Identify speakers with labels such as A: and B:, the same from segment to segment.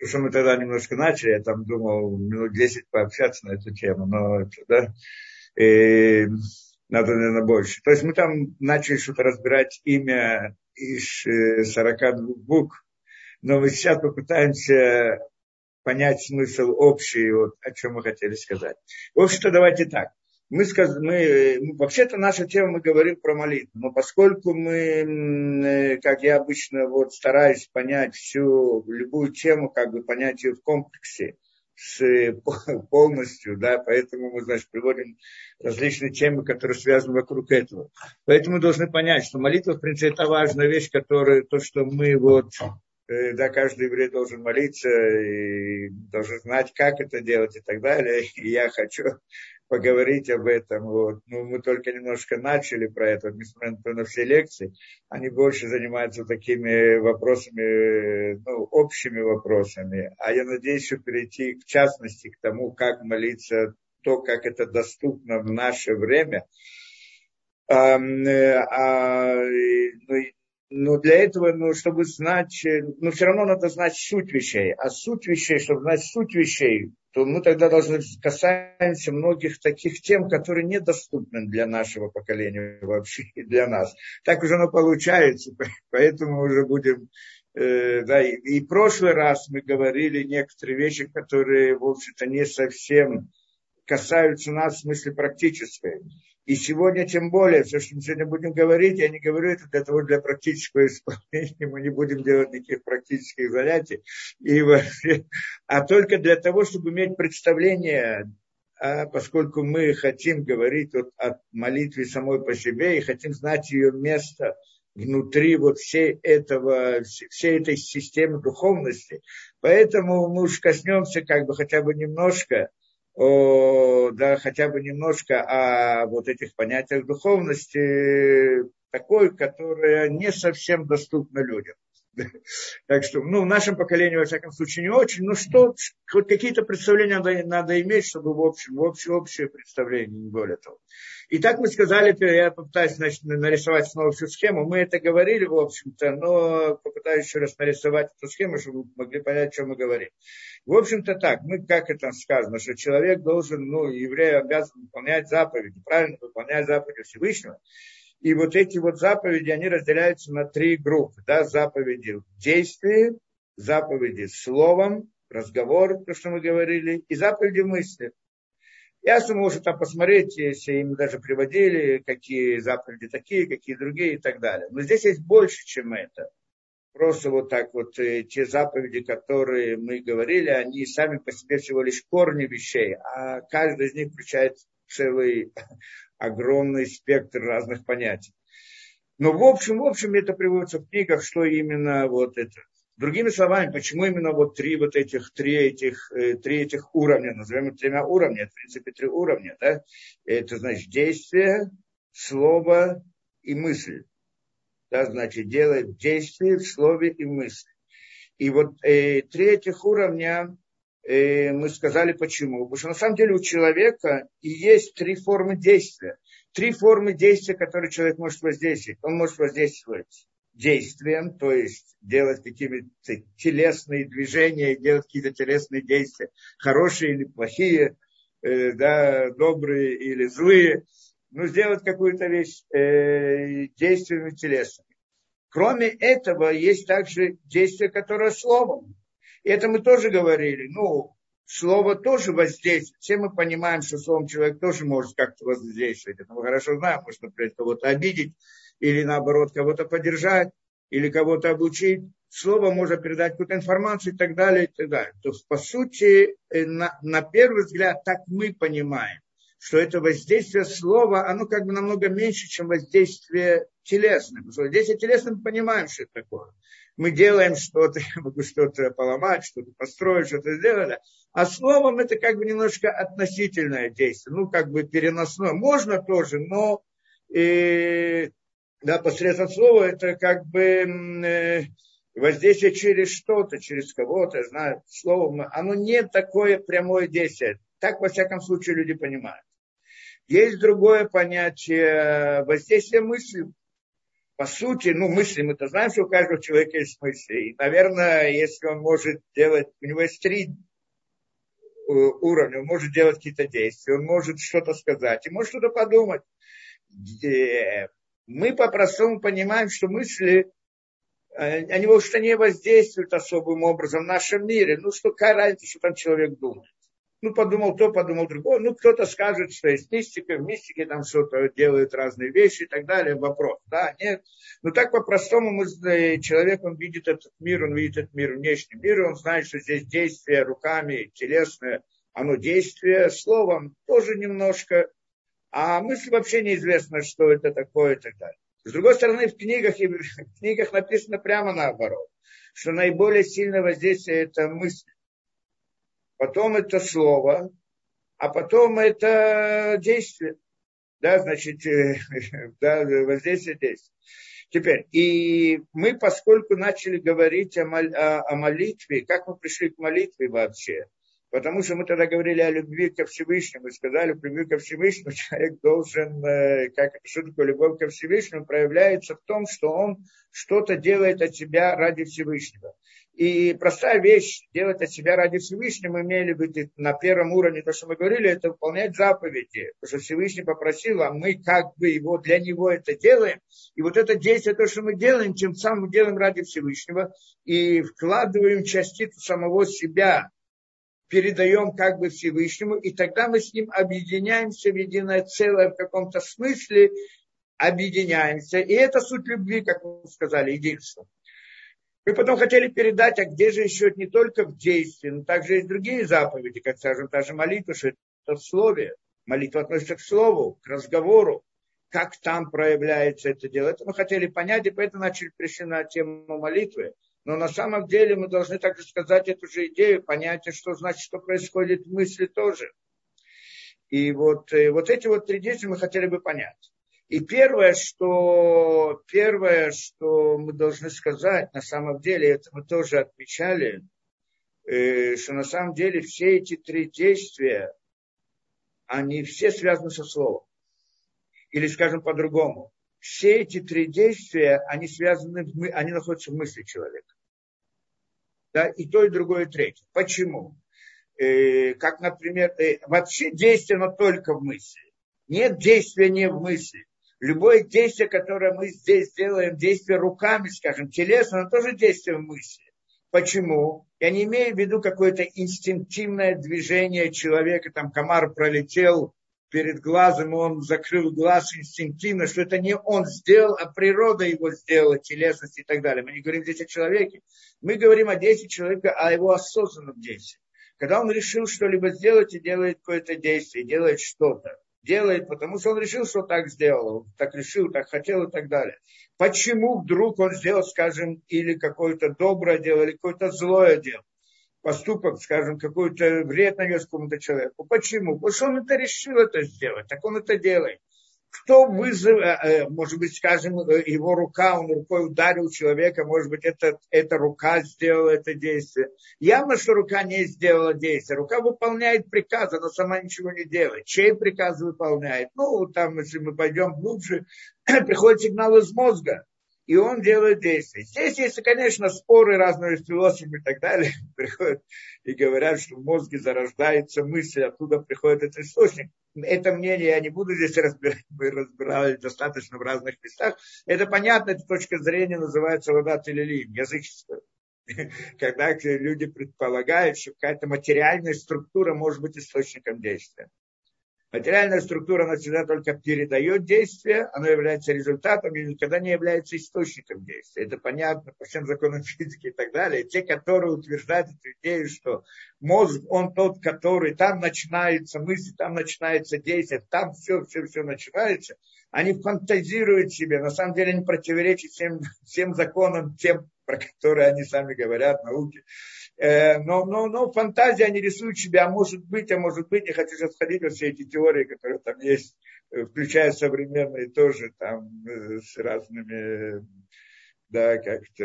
A: Потому что мы тогда немножко начали, я там думал минут 10 пообщаться на эту тему, но это, да, и надо, наверное, больше. То есть мы там начали что-то разбирать имя из 42 букв, но мы сейчас попытаемся понять смысл общий, вот, о чем мы хотели сказать. В общем-то, давайте так. Мы, сказ... мы, вообще-то наша тема, мы говорим про молитву, но поскольку мы, э, как я обычно вот стараюсь понять всю, любую тему, как бы понять ее в комплексе, с, полностью, да, поэтому мы, значит, приводим различные темы, которые связаны вокруг этого. Поэтому мы должны понять, что молитва, в принципе, это важная вещь, которая, то, что мы вот Э, да, каждый еврей должен молиться и должен знать, как это делать и так далее. И я хочу поговорить об этом. Вот. Ну, мы только немножко начали про это, несмотря на все лекции. Они больше занимаются такими вопросами, ну, общими вопросами. А я надеюсь еще перейти, в частности, к тому, как молиться, то, как это доступно в наше время. А, а, ну, но для этого, ну, чтобы знать, э, ну, все равно надо знать суть вещей. А суть вещей, чтобы знать суть вещей, то мы тогда должны касаемся многих таких тем, которые недоступны для нашего поколения вообще и для нас. Так уже оно получается, поэтому уже будем... Э, да, и, и в прошлый раз мы говорили некоторые вещи, которые, в общем-то, не совсем касаются нас в смысле практической. И сегодня тем более, все, что мы сегодня будем говорить, я не говорю это для того, для практического исполнения, мы не будем делать никаких практических занятий, и вообще, а только для того, чтобы иметь представление, а поскольку мы хотим говорить вот о молитве самой по себе и хотим знать ее место внутри вот всей, этого, всей этой системы духовности. Поэтому мы уж коснемся как бы хотя бы немножко да, хотя бы немножко о вот этих понятиях духовности, такой, которая не совсем доступна людям. Так что, ну, в нашем поколении, во всяком случае, не очень. Ну, что, хоть какие-то представления надо, надо иметь, чтобы в общем, в общее, общее представление, не более того. И так мы сказали, я попытаюсь значит, нарисовать снова всю схему. Мы это говорили, в общем-то, но попытаюсь еще раз нарисовать эту схему, чтобы вы могли понять, о чем мы говорим. В общем-то так, мы, как это сказано, что человек должен, ну, еврей обязан выполнять заповеди, правильно выполнять заповеди Всевышнего. И вот эти вот заповеди, они разделяются на три группы. Да? Заповеди в действии, заповеди словом, разговор, то, что мы говорили, и заповеди мысли. Ясно, можно там посмотреть, если им даже приводили, какие заповеди такие, какие другие и так далее. Но здесь есть больше, чем это. Просто вот так вот э, те заповеди, которые мы говорили, они сами по себе всего лишь корни вещей, а каждый из них включает целый огромный спектр разных понятий. Но в общем, в общем, это приводится в книгах, что именно вот это. Другими словами, почему именно вот три вот этих, три этих, э, три этих уровня, назовем их тремя уровнями, в принципе, три уровня, да? Это значит действие, слово и мысль. Да, значит, делать в действии, в слове и мысли. И вот э, три этих уровня э, мы сказали почему. Потому что на самом деле у человека и есть три формы действия. Три формы действия, которые человек может воздействовать. Он может воздействовать действием, то есть делать какие-то телесные движения, делать какие-то телесные действия, хорошие или плохие, э, да, добрые или злые, ну, сделать какую-то вещь э, действиями телесными. Кроме этого, есть также действие, которое словом. И это мы тоже говорили. Ну, слово тоже воздействует. Все мы понимаем, что словом человек тоже может как-то воздействовать. Это мы хорошо знаем. Может, например, кого-то обидеть или наоборот кого-то поддержать или кого-то обучить. Слово может передать какую-то информацию и так далее, и так далее. То есть, по сути, э, на, на первый взгляд, так мы понимаем, что это воздействие слова, оно как бы намного меньше, чем воздействие что воздействие телесное мы понимаем, что это такое мы делаем что-то, я могу что-то поломать, что-то построить, что-то сделать. А словом это как бы немножко относительное действие, ну как бы переносное. Можно тоже, но и, да, посредством слова это как бы э, воздействие через что-то, через кого-то, я знаю, словом, оно не такое прямое действие. Так, во всяком случае, люди понимают. Есть другое понятие воздействия мыслью. По сути, ну, мысли мы-то знаем, что у каждого человека есть мысли. И, наверное, если он может делать, у него есть три э, уровня, он может делать какие-то действия, он может что-то сказать, и может что-то подумать. Мы по-простому понимаем, что мысли, э, они, может, не воздействуют особым образом в нашем мире. Ну, что какая разница, что там человек думает ну, подумал то, подумал другое. Ну, кто-то скажет, что есть мистика, в мистике там что-то делают разные вещи и так далее. Вопрос, да, нет. Но так по-простому мы, человек, он видит этот мир, он видит этот мир, внешний мир, он знает, что здесь действие руками, телесное, оно действие, словом тоже немножко. А мысль вообще неизвестно, что это такое и так далее. С другой стороны, в книгах, в книгах написано прямо наоборот, что наиболее сильное воздействие это мысль потом это слово, а потом это действие. Да, значит, э, да, воздействие действия. Теперь, и мы, поскольку начали говорить о, мол, о, о молитве, как мы пришли к молитве вообще? Потому что мы тогда говорили о любви ко Всевышнему, и сказали, в любви ко Всевышнему человек должен, э, как что такое любовь ко Всевышнему, проявляется в том, что он что-то делает от себя ради Всевышнего. И простая вещь, делать от себя ради Всевышнего, мы имели бы на первом уровне, то, что мы говорили, это выполнять заповеди. Потому что Всевышний попросил, а мы как бы его, для него это делаем. И вот это действие, то, что мы делаем, тем самым мы делаем ради Всевышнего и вкладываем частицу самого себя, передаем как бы Всевышнему, и тогда мы с ним объединяемся в единое целое в каком-то смысле, объединяемся. И это суть любви, как мы сказали, единство. Мы потом хотели передать, а где же еще не только в действии, но также есть другие заповеди, как, скажем, та же молитва, что это в слове. Молитва относится к слову, к разговору. Как там проявляется это дело. Это мы хотели понять, и поэтому начали пришли на тему молитвы. Но на самом деле мы должны также сказать эту же идею, понять, что значит, что происходит в мысли тоже. И вот, и э, вот эти вот три действия мы хотели бы понять. И первое, что, первое, что мы должны сказать, на самом деле, это мы тоже отмечали, э, что на самом деле все эти три действия, они все связаны со словом. Или, скажем по-другому, все эти три действия, они связаны, они находятся в мысли человека. Да, и то, и другое, и третье. Почему? Э, как, например, э, вообще действие, но только в мысли. Нет действия не в мысли. Любое действие, которое мы здесь делаем, действие руками, скажем, телесно, оно тоже действие мысли. Почему? Я не имею в виду какое-то инстинктивное движение человека, там комар пролетел перед глазом, он закрыл глаз инстинктивно, что это не он сделал, а природа его сделала, телесность и так далее. Мы не говорим здесь о человеке. Мы говорим о действии человека, о его осознанном действии. Когда он решил что-либо сделать и делает какое-то действие, делает что-то делает, потому что он решил, что так сделал, так решил, так хотел и так далее. Почему вдруг он сделал, скажем, или какое-то доброе дело, или какое-то злое дело? поступок, скажем, какой-то вред нанес кому-то человеку. Почему? Потому что он это решил это сделать, так он это делает кто вызов, э, э, может быть, скажем, э, его рука, он рукой ударил человека, может быть, это, эта рука сделала это действие. Явно, что рука не сделала действие. Рука выполняет приказ, она сама ничего не делает. Чей приказ выполняет? Ну, там, если мы пойдем глубже, приходит сигнал из мозга и он делает действия. Здесь есть, конечно, споры разные философы и так далее. Приходят и говорят, что в мозге зарождается мысль, оттуда приходит этот источник. Это мнение я не буду здесь разбирать, мы разбирали достаточно в разных местах. Это понятно, эта точка зрения называется ладат или лим, языческая. Когда люди предполагают, что какая-то материальная структура может быть источником действия. Материальная структура, она всегда только передает действие, она является результатом и никогда не является источником действия. Это понятно по всем законам физики и так далее. те, которые утверждают эту идею, что мозг, он тот, который, там начинается мысль, там начинается действие, там все, все, все начинается, они фантазируют себе, на самом деле они противоречат всем, всем законам, тем, про которые они сами говорят, науки. Э, но, но, но фантазия они рисуют себя, а может быть, а может быть, не хочу сейчас входить во все эти теории, которые там есть, э, включая современные тоже, там, э, с разными, да, как-то,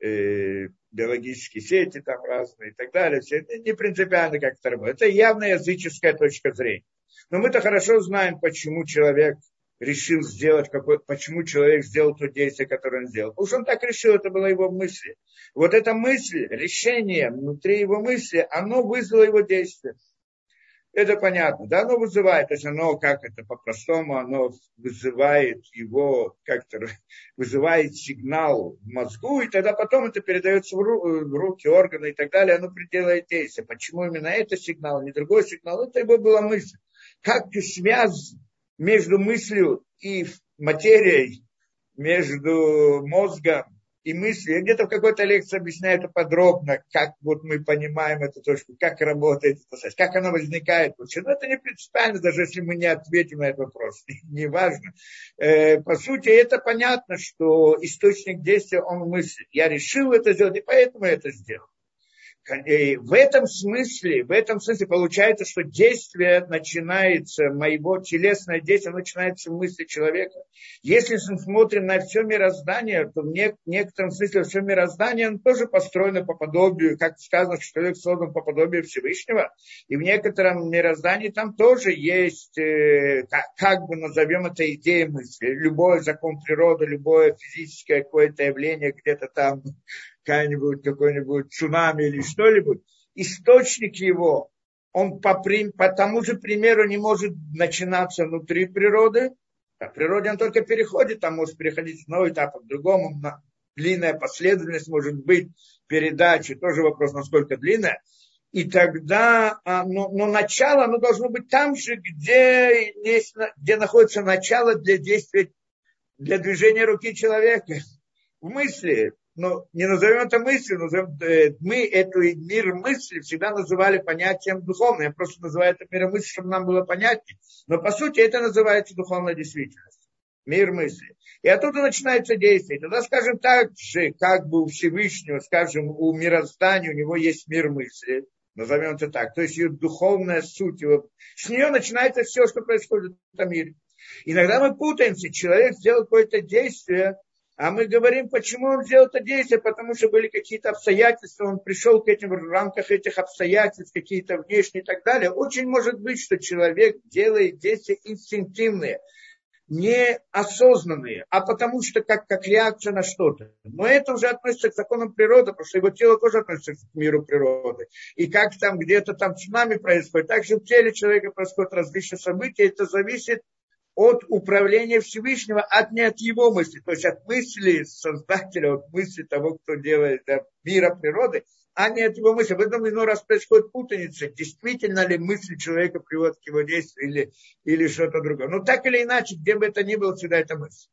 A: э, биологические сети там разные и так далее. Все это не принципиально как-то работает. Это явно языческая точка зрения. Но мы-то хорошо знаем, почему человек решил сделать, какой, почему человек сделал то действие, которое он сделал. Уж он так решил, это была его мысль. Вот эта мысль, решение внутри его мысли, оно вызвало его действие. Это понятно, да, оно вызывает, то есть оно, как это по-простому, оно вызывает его, как-то вызывает сигнал в мозгу, и тогда потом это передается в, ру, в руки, органы и так далее, оно приделает действие. Почему именно это сигнал, не другой сигнал, это его была мысль. Как связь между мыслью и материей, между мозгом и мыслью. Где-то в какой-то лекции объясняю это подробно, как вот мы понимаем эту точку, как работает эта связь, как она возникает. Но это не принципиально, даже если мы не ответим на этот вопрос. не важно. Э, по сути, это понятно, что источник действия, он мысль. Я решил это сделать, и поэтому я это сделал в этом смысле, в этом смысле получается, что действие начинается, моего телесное действие начинается в мысли человека. Если мы смотрим на все мироздание, то в некотором смысле все мироздание оно тоже построено по подобию, как сказано, что человек создан по подобию Всевышнего. И в некотором мироздании там тоже есть, э, как бы назовем это идея мысли. Любой закон природы, любое физическое какое-то явление где-то там какая-нибудь, какой-нибудь цунами или что-нибудь, источник его, он по, по тому же примеру не может начинаться внутри природы, а в природе он только переходит, там может переходить с одного этапа к другому, длинная последовательность может быть передачи, тоже вопрос, насколько длинная. И тогда, а, но, но начало, оно должно быть там же, где, есть, где находится начало для действия, для движения руки человека. В мысли, ну, не назовем это мыслью, назовем, э, мы эту мир мысли всегда называли понятием духовным. Я просто называю это мир мысли, чтобы нам было понятнее. Но по сути это называется духовная действительность. Мир мысли. И оттуда начинается действие. Тогда, скажем так же, как бы у Всевышнего, скажем, у мироздания, у него есть мир мысли. Назовем это так. То есть ее духовная суть. Его, с нее начинается все, что происходит в этом мире. Иногда мы путаемся. Человек сделал какое-то действие, а мы говорим, почему он сделал это действие, потому что были какие-то обстоятельства, он пришел к этим в рамках этих обстоятельств, какие-то внешние и так далее. Очень может быть, что человек делает действия инстинктивные, неосознанные, а потому что как, как реакция на что-то. Но это уже относится к законам природы, потому что его тело тоже относится к миру природы. И как там где-то там цунами происходит, так же в теле человека происходят различные события, это зависит от управления Всевышнего, от не от его мысли, то есть от мысли Создателя, от мысли того, кто делает от мира природы, а не от его мысли. В этом иной раз происходит путаница, действительно ли мысль человека приводит к его действию или, или что-то другое. Но так или иначе, где бы это ни было, всегда это мысль.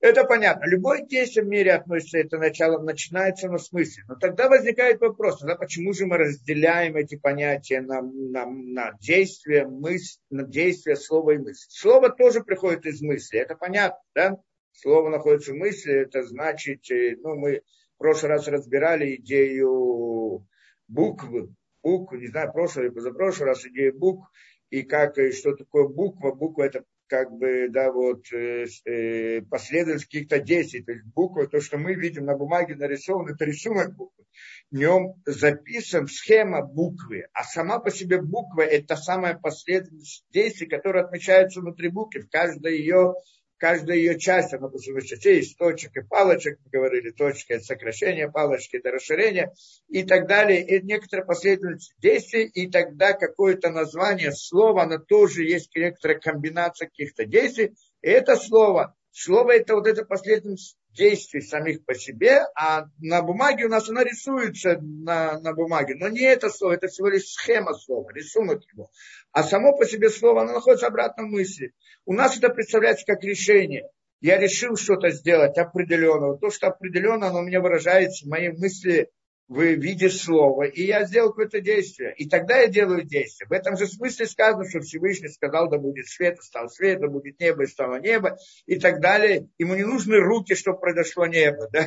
A: Это понятно. Любое действие в мире относится, это начало начинается на смысле. Но тогда возникает вопрос, тогда почему же мы разделяем эти понятия на, на, на действие, мысль, на действие, слово и мысль. Слово тоже приходит из мысли, это понятно, да? Слово находится в мысли, это значит, э, ну, мы в прошлый раз разбирали идею буквы, букв, не знаю, прошлый или позапрошлый раз идею букв, и как, и что такое буква. Буква это как бы, да, вот, э, э, последовательность каких-то действий. То есть буква, то, что мы видим на бумаге нарисован, это рисунок буквы. В нем записан схема буквы, а сама по себе буква – это самая последовательность действий, которая отмечается внутри буквы. В каждой ее каждая ее часть, она по частей есть точек и палочек, мы говорили, точка это сокращение, палочки это расширение и так далее. И некоторые последовательность действий, и тогда какое-то название слова, оно тоже есть некоторая комбинация каких-то действий. И это слово, слово это вот эта последовательность действий самих по себе, а на бумаге у нас оно рисуется на, на бумаге. Но не это слово, это всего лишь схема слова, рисунок его. А само по себе слово, оно находится обратно в мысли. У нас это представляется как решение. Я решил что-то сделать определенного. То, что определенно, оно у меня выражается в моей мысли в виде слова, и я сделал какое-то действие. И тогда я делаю действие. В этом же смысле сказано, что Всевышний сказал, да будет свет, и стал свет, да будет небо, и стало небо, и так далее. Ему не нужны руки, чтобы произошло небо. Да?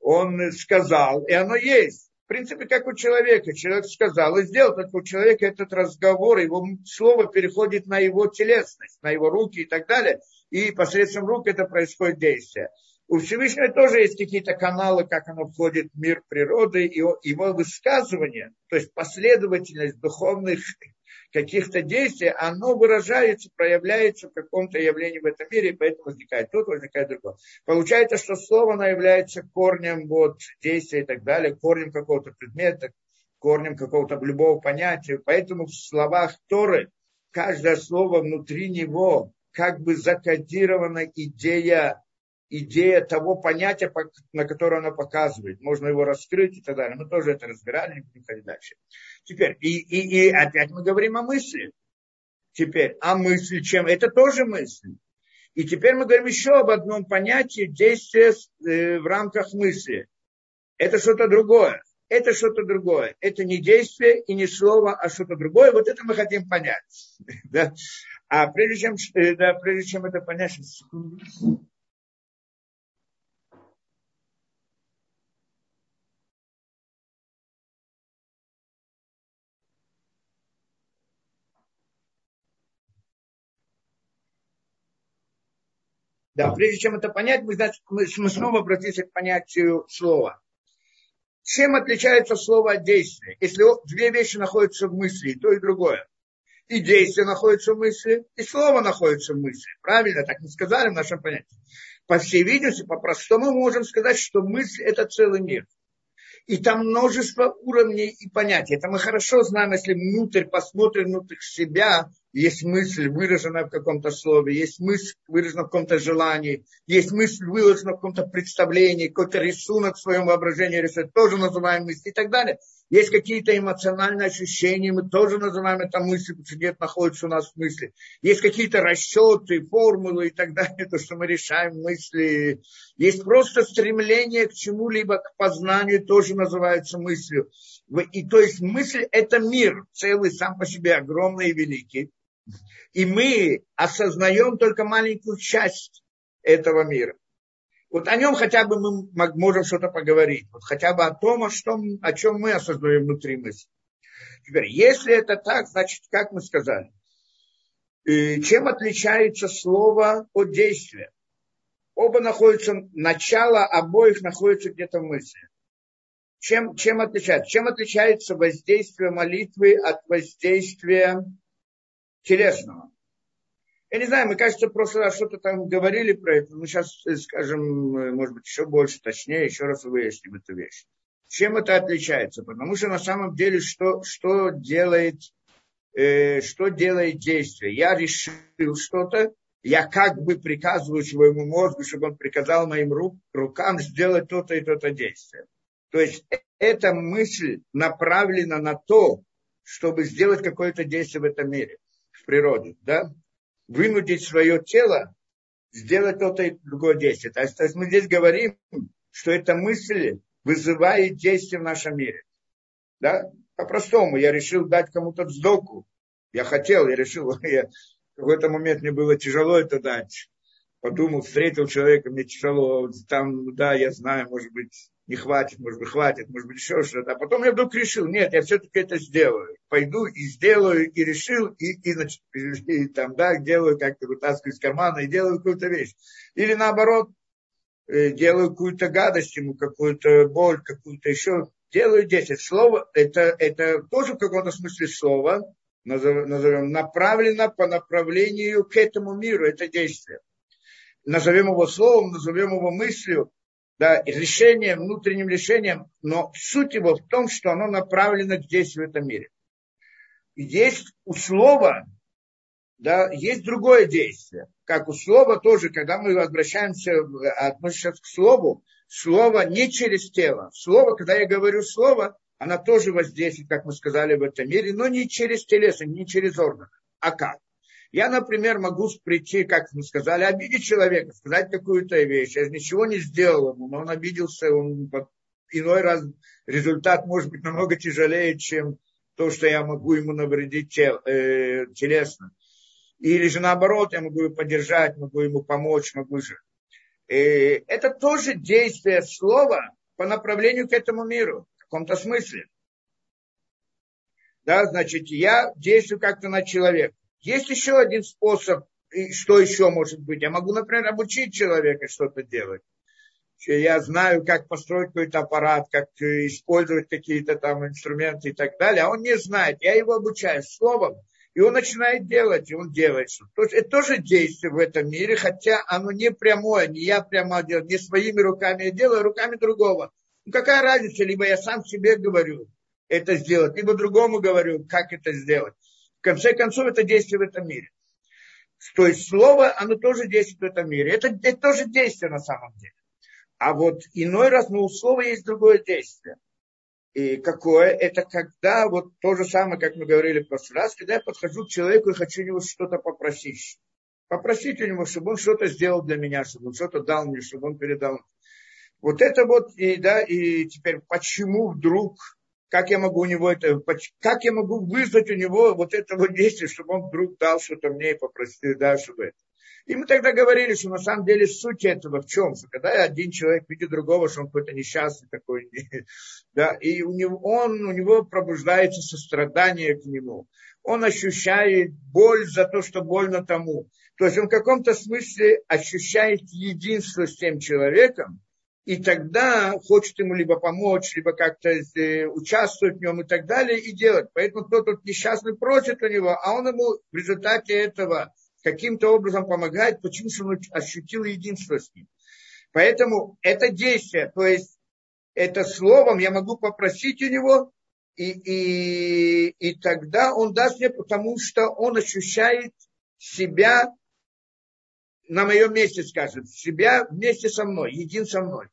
A: Он сказал, и оно есть. В принципе, как у человека. Человек сказал и сделал, только у человека этот разговор, его слово переходит на его телесность, на его руки и так далее. И посредством рук это происходит действие. У Всевышнего тоже есть какие-то каналы, как оно входит в мир природы, и его высказывание, то есть последовательность духовных каких-то действий, оно выражается, проявляется в каком-то явлении в этом мире, и поэтому возникает то, возникает другое. Получается, что слово, оно является корнем вот, действия и так далее, корнем какого-то предмета, корнем какого-то любого понятия. Поэтому в словах Торы каждое слово внутри него как бы закодирована идея идея того понятия, на которое оно показывает. Можно его раскрыть и так далее. Мы тоже это разбирали, не будем ходить дальше. Теперь, и, и, и опять мы говорим о мысли. Теперь, а мысли чем? Это тоже мысли. И теперь мы говорим еще об одном понятии действия э, в рамках мысли. Это что-то другое. Это что-то другое. Это не действие и не слово, а что-то другое. Вот это мы хотим понять. да? А прежде чем, э, да, прежде чем это понять, секунду. Да, прежде чем это понять, мы, значит, мы, мы снова обратимся к понятию слова. Чем отличается слово от действия? Если две вещи находятся в мысли, то, и другое. И действие находится в мысли, и слово находится в мысли. Правильно, так мы сказали в нашем понятии. По всей видимости, по-простому мы можем сказать, что мысль – это целый мир. И там множество уровней и понятий. Это мы хорошо знаем, если внутрь посмотрим внутрь себя, есть мысль, выраженная в каком-то слове, есть мысль, выраженная в каком-то желании, есть мысль, выраженная в каком-то представлении, какой-то рисунок в своем воображении рисует, тоже называем мысль и так далее. Есть какие-то эмоциональные ощущения, мы тоже называем это мысль, потому что где-то находится у нас мысли. Есть какие-то расчеты, формулы и так далее, то, что мы решаем мысли. Есть просто стремление к чему-либо, к познанию, тоже называется мыслью. И то есть мысль – это мир целый, сам по себе огромный и великий. И мы осознаем только маленькую часть этого мира. Вот о нем хотя бы мы можем что-то поговорить. Вот хотя бы о том, о, что, о чем мы осознаем внутри мысли. Теперь, если это так, значит, как мы сказали, чем отличается слово от действия? Оба находятся, начало обоих находится где-то в мысли. Чем, чем отличается? Чем отличается воздействие молитвы от воздействия телесного? Я не знаю, мы, кажется, просто что-то там говорили про это. Мы сейчас э, скажем, э, может быть, еще больше, точнее, еще раз выясним эту вещь. Чем это отличается? Потому что на самом деле, что, что, делает, э, что делает действие? Я решил что-то, я как бы приказываю своему мозгу, чтобы он приказал моим рук, рукам сделать то-то и то-то действие. То есть эта мысль направлена на то, чтобы сделать какое-то действие в этом мире, в природе. Да? вынудить свое тело сделать то-то и другое действие. То есть, то есть мы здесь говорим, что эта мысль вызывает действие в нашем мире. Да? По-простому, я решил дать кому-то вздоху. Я хотел, я решил, я, в какой-то момент мне было тяжело это дать. Подумал, встретил человека, мне тяжело, там, да, я знаю, может быть, не хватит, может быть, хватит, может быть, еще что-то. А потом я вдруг решил, нет, я все-таки это сделаю. Пойду и сделаю, и решил, и, и, и, и там, да, делаю как-то, вытаскиваю из кармана и делаю какую-то вещь. Или наоборот, э, делаю какую-то гадость ему, какую-то боль, какую-то еще. Делаю 10. Слово, это, это тоже в каком-то смысле слово, назовем, направлено по направлению к этому миру, это действие. Назовем его словом, назовем его мыслью, да, решением, внутренним решением, но суть его в том, что оно направлено здесь, в этом мире. есть у слова, да, есть другое действие. Как у слова тоже, когда мы обращаемся, относимся к слову, слово не через тело. Слово, когда я говорю слово, она тоже воздействует, как мы сказали, в этом мире, но не через телесно, не через органы. А как? Я, например, могу прийти, как мы сказали, обидеть человека, сказать какую-то вещь. Я же ничего не сделал ему, но он обиделся, он иной раз результат может быть намного тяжелее, чем то, что я могу ему навредить тел, э, телесно. Или же наоборот, я могу его поддержать, могу ему помочь, могу же. Э, это тоже действие слова по направлению к этому миру, в каком-то смысле. Да, значит, я действую как-то на человека. Есть еще один способ, и что еще может быть? Я могу, например, обучить человека что-то делать. я знаю, как построить какой-то аппарат, как использовать какие-то там инструменты и так далее, а он не знает. Я его обучаю словом, и он начинает делать, и он делает что То есть это тоже действие в этом мире, хотя оно не прямое, не я прямо делаю, не своими руками я делаю, а руками другого. Ну какая разница, либо я сам себе говорю это сделать, либо другому говорю, как это сделать. Конце концов, это действие в этом мире. То есть слово, оно тоже действует в этом мире. Это, это тоже действие на самом деле. А вот иной раз, ну, у слова есть другое действие. И какое? Это когда, вот то же самое, как мы говорили в прошлый раз, когда я подхожу к человеку и хочу у него что-то попросить. Попросить у него, чтобы он что-то сделал для меня, чтобы он что-то дал мне, чтобы он передал. Вот это вот, и, да, и теперь почему вдруг, как я могу у него это, как я могу вызвать у него вот это вот действие, чтобы он вдруг дал что-то мне и попросил, да, чтобы это. И мы тогда говорили, что на самом деле суть этого в чем? Что когда один человек видит другого, что он какой-то несчастный такой, да, и у него, он, у него пробуждается сострадание к нему. Он ощущает боль за то, что больно тому. То есть он в каком-то смысле ощущает единство с тем человеком, и тогда хочет ему либо помочь, либо как-то э, участвовать в нем и так далее, и делать. Поэтому тот, тот несчастный просит у него, а он ему в результате этого каким-то образом помогает, почему что он ощутил единство с ним. Поэтому это действие, то есть это словом я могу попросить у него, и, и, и тогда он даст мне, потому что он ощущает себя на моем месте, скажем, себя вместе со мной, един со мной.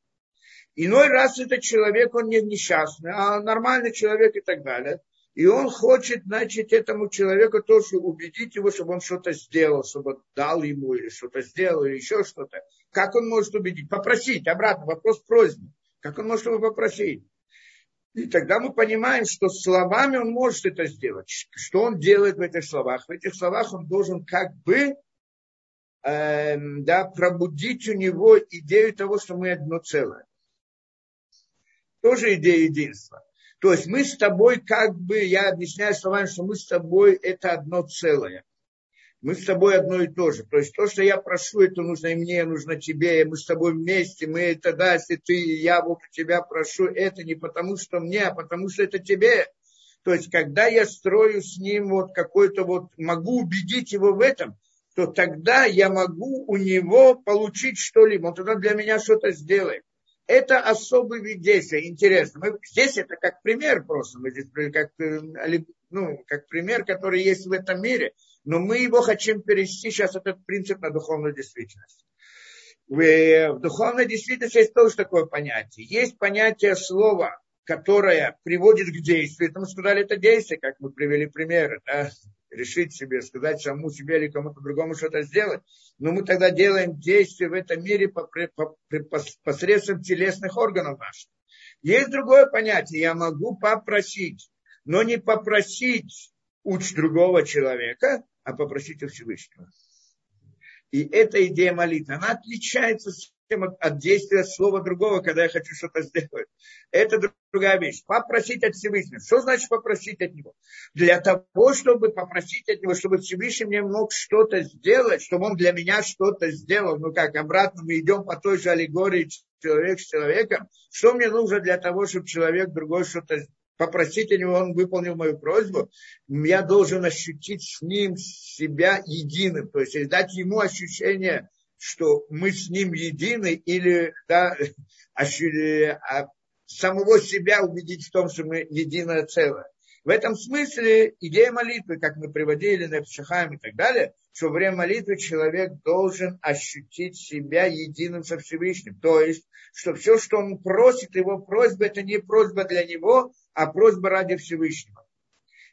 A: Иной раз этот человек, он не несчастный, а нормальный человек и так далее. И он хочет, значит, этому человеку тоже убедить его, чтобы он что-то сделал, чтобы дал ему или что-то сделал, или еще что-то. Как он может убедить? Попросить, обратно, вопрос просьбы. Как он может его попросить? И тогда мы понимаем, что словами он может это сделать. Что он делает в этих словах? В этих словах он должен как бы э, да, пробудить у него идею того, что мы одно целое. Тоже идея единства. То есть мы с тобой как бы, я объясняю словами, что мы с тобой это одно целое. Мы с тобой одно и то же. То есть то, что я прошу, это нужно и мне, нужно тебе, и мы с тобой вместе, мы это, да, если ты и я вот тебя прошу, это не потому, что мне, а потому, что это тебе. То есть, когда я строю с ним вот какой-то вот, могу убедить его в этом, то тогда я могу у него получить что-либо. Он тогда для меня что-то сделает это особый вид действия. Интересно. Мы, здесь это как пример просто. Мы здесь как, э, ну, как пример, который есть в этом мире. Но мы его хотим перевести сейчас этот принцип на духовную действительность. Э, в духовной действительности есть тоже такое понятие. Есть понятие слова, которое приводит к действию. Это мы сказали, это действие, как мы привели примеры. Да? Решить себе, сказать самому себе или кому-то другому что-то сделать, но мы тогда делаем действия в этом мире по, по, по, посредством телесных органов наших. Есть другое понятие, я могу попросить, но не попросить уч другого человека, а попросить у Всевышнего. И эта идея молитвы, она отличается от, от действия слова другого, когда я хочу что-то сделать. Это другая вещь. Попросить от Всевышнего. Что значит попросить от него? Для того, чтобы попросить от него, чтобы Всевышний мне мог что-то сделать, чтобы он для меня что-то сделал. Ну как, обратно мы идем по той же аллегории человек с человеком. Что мне нужно для того, чтобы человек другой что-то попросить у него, он выполнил мою просьбу, я должен ощутить с ним себя единым, то есть дать ему ощущение что мы с ним едины, или да, а, самого себя убедить в том, что мы единое целое. В этом смысле идея молитвы, как мы приводили на Пшахаем и так далее, что во время молитвы человек должен ощутить себя единым со Всевышним. То есть, что все, что он просит, его просьба, это не просьба для него, а просьба ради Всевышнего.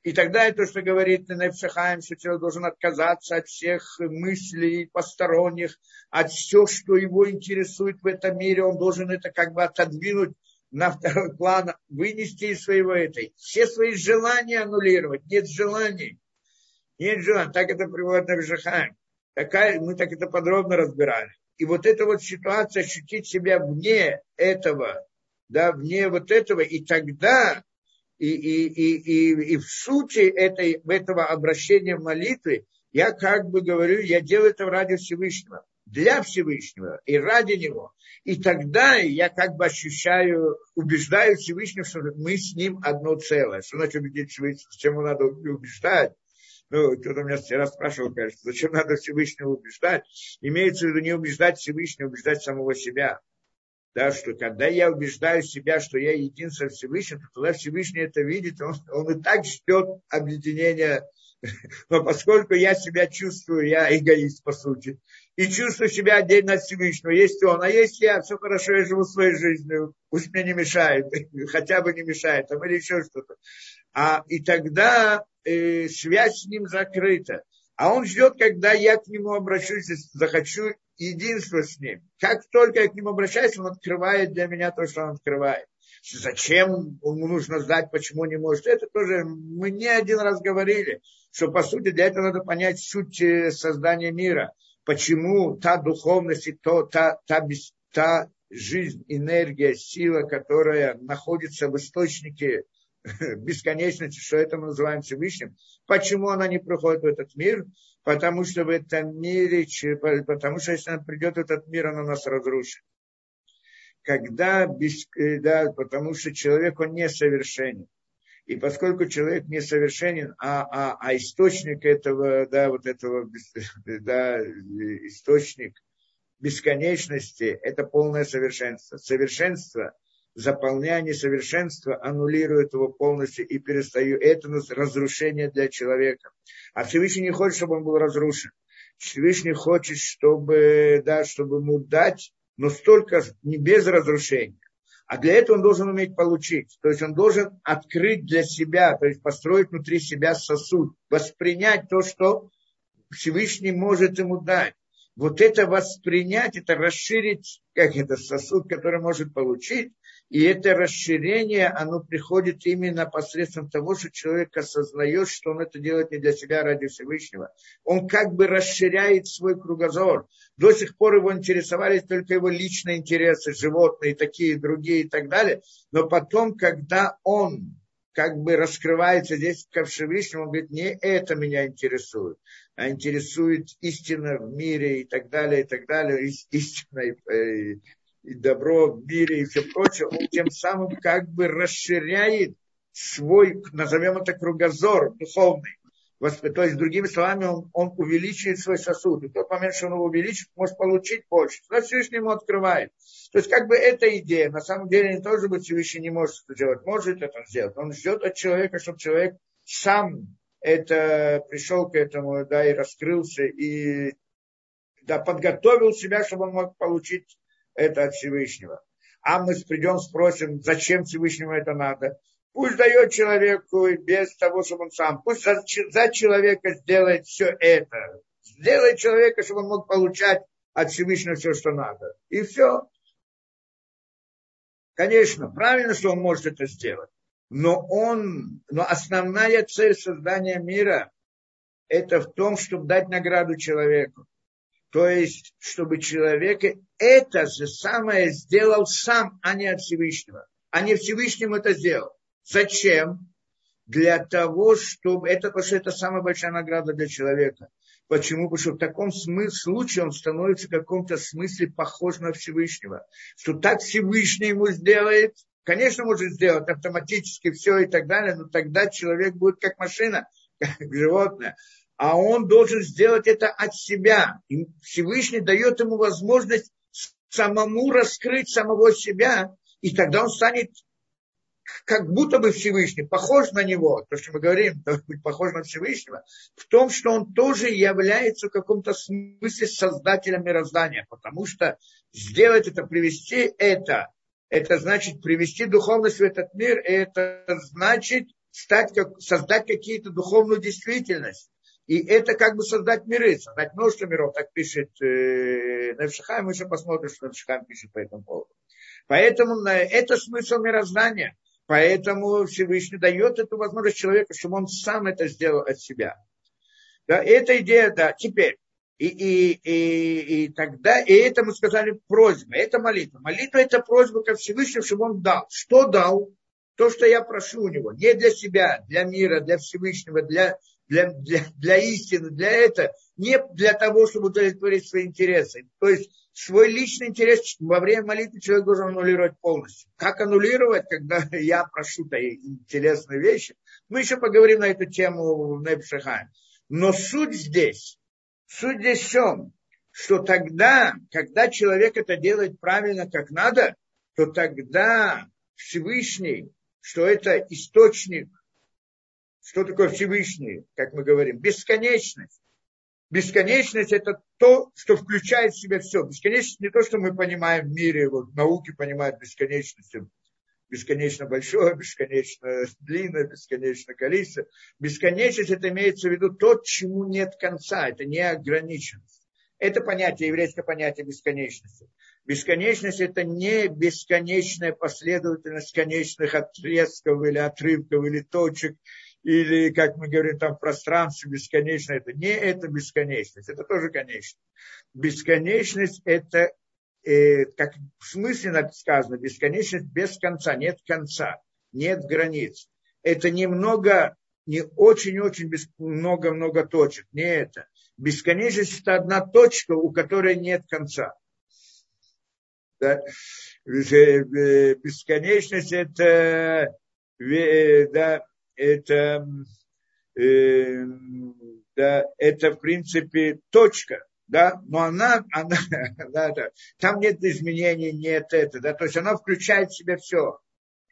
A: И тогда это, что говорит Нефшахаем, что человек должен отказаться от всех мыслей посторонних, от всего, что его интересует в этом мире, он должен это как бы отодвинуть на второй план, вынести из своего этой. Все свои желания аннулировать. Нет желаний. Нет желаний. Так это приводит Навшахаем. Такая, мы так это подробно разбирали. И вот эта вот ситуация, ощутить себя вне этого, да, вне вот этого, и тогда и, и, и, и, и в сути этой, этого обращения в молитве, я как бы говорю, я делаю это ради Всевышнего. для Всевышнего и ради Него. И тогда я как бы ощущаю, убеждаю Всевышнего, что мы с Ним одно целое. Что значит убедить Всевышнего? Зачем надо убеждать? Ну, кто-то меня вчера спрашивал, конечно, зачем надо Всевышнего убеждать? Имеется в виду не убеждать Всевышнего, убеждать самого себя. Да, что когда я убеждаю себя, что я единство Всевышнего, то тогда Всевышний это видит, он, он и так ждет объединения. Но поскольку я себя чувствую, я эгоист по сути, и чувствую себя отдельно от Всевышнего. Есть он, а есть я, все хорошо, я живу своей жизнью, пусть мне не мешает, хотя бы не мешает, там, или еще что-то. А, и тогда э, связь с ним закрыта. А он ждет, когда я к нему обращусь, захочу единство с ним. Как только я к нему обращаюсь, он открывает для меня то, что он открывает. Зачем ему нужно знать, почему не может? Это тоже мы не один раз говорили, что по сути для этого надо понять суть э, создания мира. Почему та духовность и то, та, та, та жизнь, энергия, сила, которая находится в источнике бесконечности, что это мы называем Всевышним. Почему она не приходит в этот мир? Потому что в этом мире, потому что если она придет в этот мир, она нас разрушит. Когда, без, э, да, потому что человек, он несовершенен. И поскольку человек несовершенен, а, а, а источник этого, да, вот этого, да, источник бесконечности, это полное совершенство. Совершенство – заполняя несовершенство, аннулирует его полностью и перестаю. Это разрушение для человека. А Всевышний не хочет, чтобы он был разрушен. Всевышний хочет, чтобы, да, чтобы ему дать, но столько не без разрушения. А для этого он должен уметь получить. То есть он должен открыть для себя, то есть построить внутри себя сосуд, воспринять то, что Всевышний может ему дать. Вот это воспринять, это расширить, как это сосуд, который может получить, и это расширение, оно приходит именно посредством того, что человек осознает, что он это делает не для себя, а ради Всевышнего. Он как бы расширяет свой кругозор. До сих пор его интересовали только его личные интересы, животные, такие, другие и так далее. Но потом, когда он как бы раскрывается здесь ко Всевышнему, он говорит, не это меня интересует, а интересует истина в мире и так далее, и так далее, истина и, и добро в мире и все прочее, он тем самым как бы расширяет свой, назовем это, кругозор духовный. То есть, другими словами, он, он увеличивает свой сосуд. И в тот момент, что он его увеличит, может получить больше. Но Всевышний ему открывает. То есть, как бы эта идея, на самом деле, не тоже быть Всевышний не может это делать. Может это сделать. Он ждет от человека, чтобы человек сам это пришел к этому, да, и раскрылся, и да, подготовил себя, чтобы он мог получить это от Всевышнего. А мы придем, спросим, зачем Всевышнему это надо. Пусть дает человеку без того, чтобы он сам. Пусть за, человека сделает все это. Сделает человека, чтобы он мог получать от Всевышнего все, что надо. И все. Конечно, правильно, что он может это сделать. Но он, но основная цель создания мира это в том, чтобы дать награду человеку. То есть, чтобы человек это же самое сделал сам, а не от Всевышнего. А не Всевышним это сделал. Зачем? Для того, чтобы... Это, потому что это самая большая награда для человека. Почему? Потому что в таком смысле, случае он становится в каком-то смысле похож на Всевышнего. Что так Всевышний ему сделает, конечно, может сделать автоматически все и так далее, но тогда человек будет как машина, как животное а он должен сделать это от себя. И Всевышний дает ему возможность самому раскрыть самого себя, и тогда он станет как будто бы Всевышний, похож на него, то, что мы говорим, быть похож на Всевышнего, в том, что он тоже является в каком-то смысле создателем мироздания, потому что сделать это, привести это, это значит привести духовность в этот мир, это значит стать, создать какие-то духовную действительность. И это как бы создать миры, создать множество миров, так пишет э, Невшихай, мы еще посмотрим, что Невшихай пишет по этому поводу. Поэтому это смысл мироздания. Поэтому Всевышний дает эту возможность человеку, чтобы он сам это сделал от себя. Да, эта идея, да, теперь. И, и, и, и тогда, и это мы сказали просьба, это молитва. Молитва это просьба ко Всевышнему, чтобы он дал. Что дал? То, что я прошу у него. Не для себя, для мира, для Всевышнего, для для, для, для истины, для этого, не для того, чтобы удовлетворить свои интересы. То есть свой личный интерес во время молитвы человек должен аннулировать полностью. Как аннулировать, когда я прошу интересные вещи? Мы еще поговорим на эту тему в Небшахае. Но суть здесь, суть здесь в чем? Что тогда, когда человек это делает правильно, как надо, то тогда Всевышний, что это источник, что такое Всевышний, как мы говорим, бесконечность. Бесконечность – это то, что включает в себя все. Бесконечность не то, что мы понимаем в мире, вот науки понимают бесконечность, бесконечно большое, бесконечно длинное, бесконечно количество. Бесконечность – это имеется в виду то, чему нет конца, это не ограниченность. Это понятие, еврейское понятие бесконечности. Бесконечность – это не бесконечная последовательность конечных отрезков или отрывков или точек, или, как мы говорим, там пространство бесконечное. Это не это бесконечность, это тоже конечно. Бесконечность – это, э, как в смысле сказано, бесконечность без конца, нет конца, нет границ. Это немного, не очень-очень много-много точек, не это. Бесконечность – это одна точка, у которой нет конца. Да? Э, бесконечность – это э, да, это, э, да, это в принципе точка, да, но она, она да, да, там нет изменений, нет это, да, то есть она включает в себя все.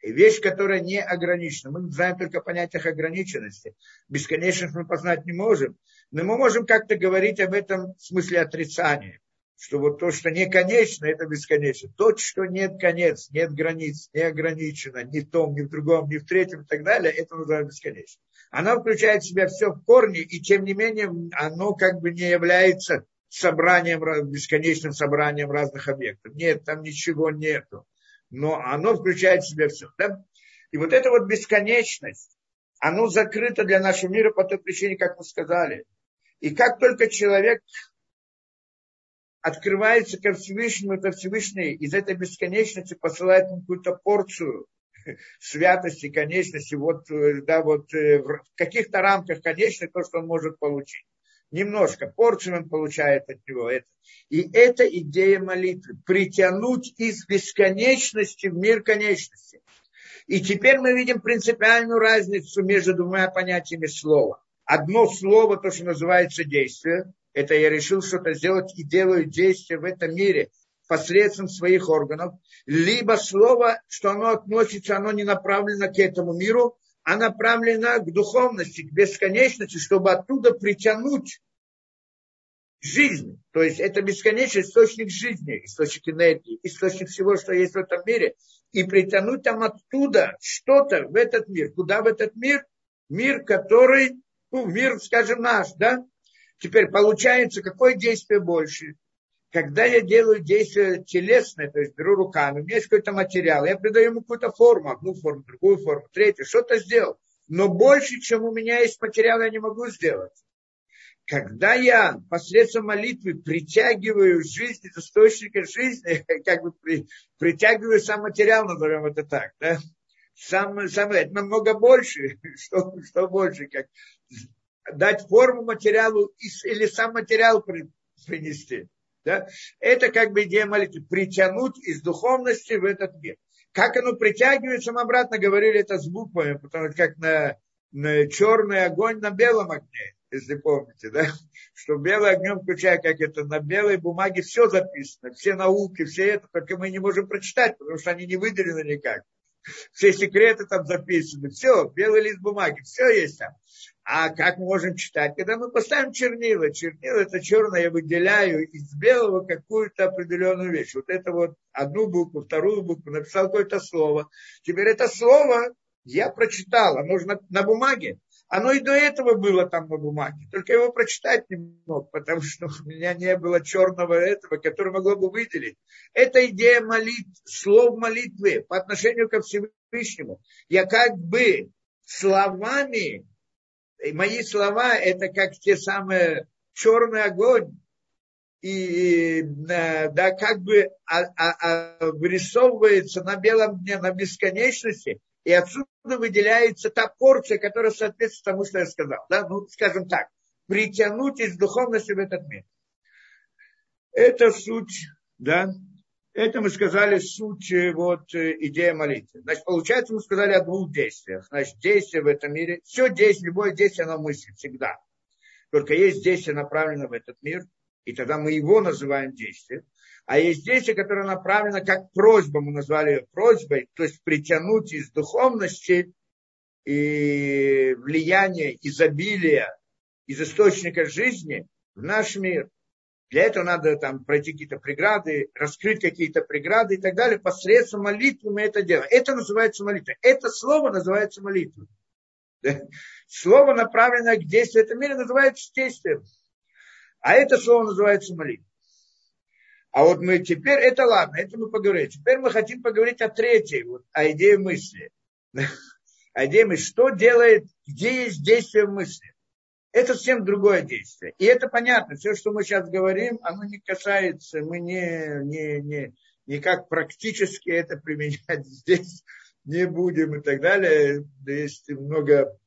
A: И вещь, которая не ограничена. Мы знаем только о понятиях ограниченности. Бесконечность мы познать не можем. Но мы можем как-то говорить об этом в смысле отрицания что вот то, что не конечно, это бесконечно. То, что нет конец, нет границ, не ограничено ни в том, ни в другом, ни в третьем и так далее, это называется бесконечно. Она включает в себя все в корне, и тем не менее оно как бы не является собранием, бесконечным собранием разных объектов. Нет, там ничего нету. Но оно включает в себя все. Да? И вот эта вот бесконечность, оно закрыто для нашего мира по той причине, как мы сказали. И как только человек открывается ко Всевышнему, это Всевышний из этой бесконечности посылает ему какую-то порцию святости, конечности, вот, э, да, вот э, в каких-то рамках конечных то, что он может получить. Немножко, порцию он получает от него. Это. И это идея молитвы. Притянуть из бесконечности в мир конечности. И теперь мы видим принципиальную разницу между двумя понятиями слова. Одно слово, то, что называется действие, это я решил что-то сделать и делаю действия в этом мире посредством своих органов, либо слово, что оно относится, оно не направлено к этому миру, а направлено к духовности, к бесконечности, чтобы оттуда притянуть жизнь. То есть это бесконечный источник жизни, источник энергии, источник всего, что есть в этом мире. И притянуть там оттуда что-то в этот мир. Куда в этот мир? Мир, который, ну, мир, скажем, наш, да? Теперь получается, какое действие больше? Когда я делаю действие телесное, то есть беру руками, у меня есть какой-то материал, я придаю ему какую-то форму, одну форму, другую форму, третью, что-то сделал. Но больше, чем у меня есть материал, я не могу сделать. Когда я посредством молитвы притягиваю жизнь, источника жизни, как бы при, притягиваю сам материал, назовем это так, да, сам, сам, это намного больше, что, что больше, как дать форму материалу или сам материал принести. Да? Это как бы идея молитвы. Притянуть из духовности в этот мир. Как оно притягивается, мы обратно говорили это с буквами, потому что как на, на черный огонь на белом огне, если помните, да? Что белый огнем включая, как это на белой бумаге все записано, все науки, все это, только мы не можем прочитать, потому что они не выделены никак все секреты там записаны, все, белый лист бумаги, все есть там. А как мы можем читать? Когда мы поставим чернила, чернила это черное, я выделяю из белого какую-то определенную вещь. Вот это вот одну букву, вторую букву, написал какое-то слово. Теперь это слово я прочитал, оно же на, на бумаге. Оно и до этого было там на бумаге. Только его прочитать не мог, потому что у меня не было черного этого, который могло бы выделить. Это идея молитв, слов молитвы по отношению ко Всевышнему. Я как бы словами и мои слова это как те самые черный огонь, и да, как бы а, а, а, вырисовывается на белом дне, на бесконечности, и отсюда выделяется та порция, которая соответствует тому, что я сказал. Да? Ну, скажем так, притянуть из духовности в этот мир. Это суть, да, это мы сказали суть вот э, идея молитвы. Значит, получается, мы сказали о двух действиях. Значит, действие в этом мире, все действие, любое действие, оно мысль всегда. Только есть действие, направленное в этот мир, и тогда мы его называем действием. А есть действие, которое направлено как просьба, мы назвали ее просьбой, то есть притянуть из духовности и влияния, изобилия, из источника жизни в наш мир. Для этого надо там пройти какие-то преграды, раскрыть какие-то преграды и так далее. Посредством молитвы мы это делаем. Это называется молитва. Это слово называется молитва. Слово, направленное к действию в этом мире, называется действием. А это слово называется молитва. А вот мы теперь, это ладно, это мы поговорим. Теперь мы хотим поговорить о третьей, вот, о идее мысли. О идее мысли. Что делает, где есть действие мысли? Это совсем другое действие. И это понятно. Все, что мы сейчас говорим, оно не касается, мы не, не, не, никак практически это применять здесь не будем и так далее. Есть много,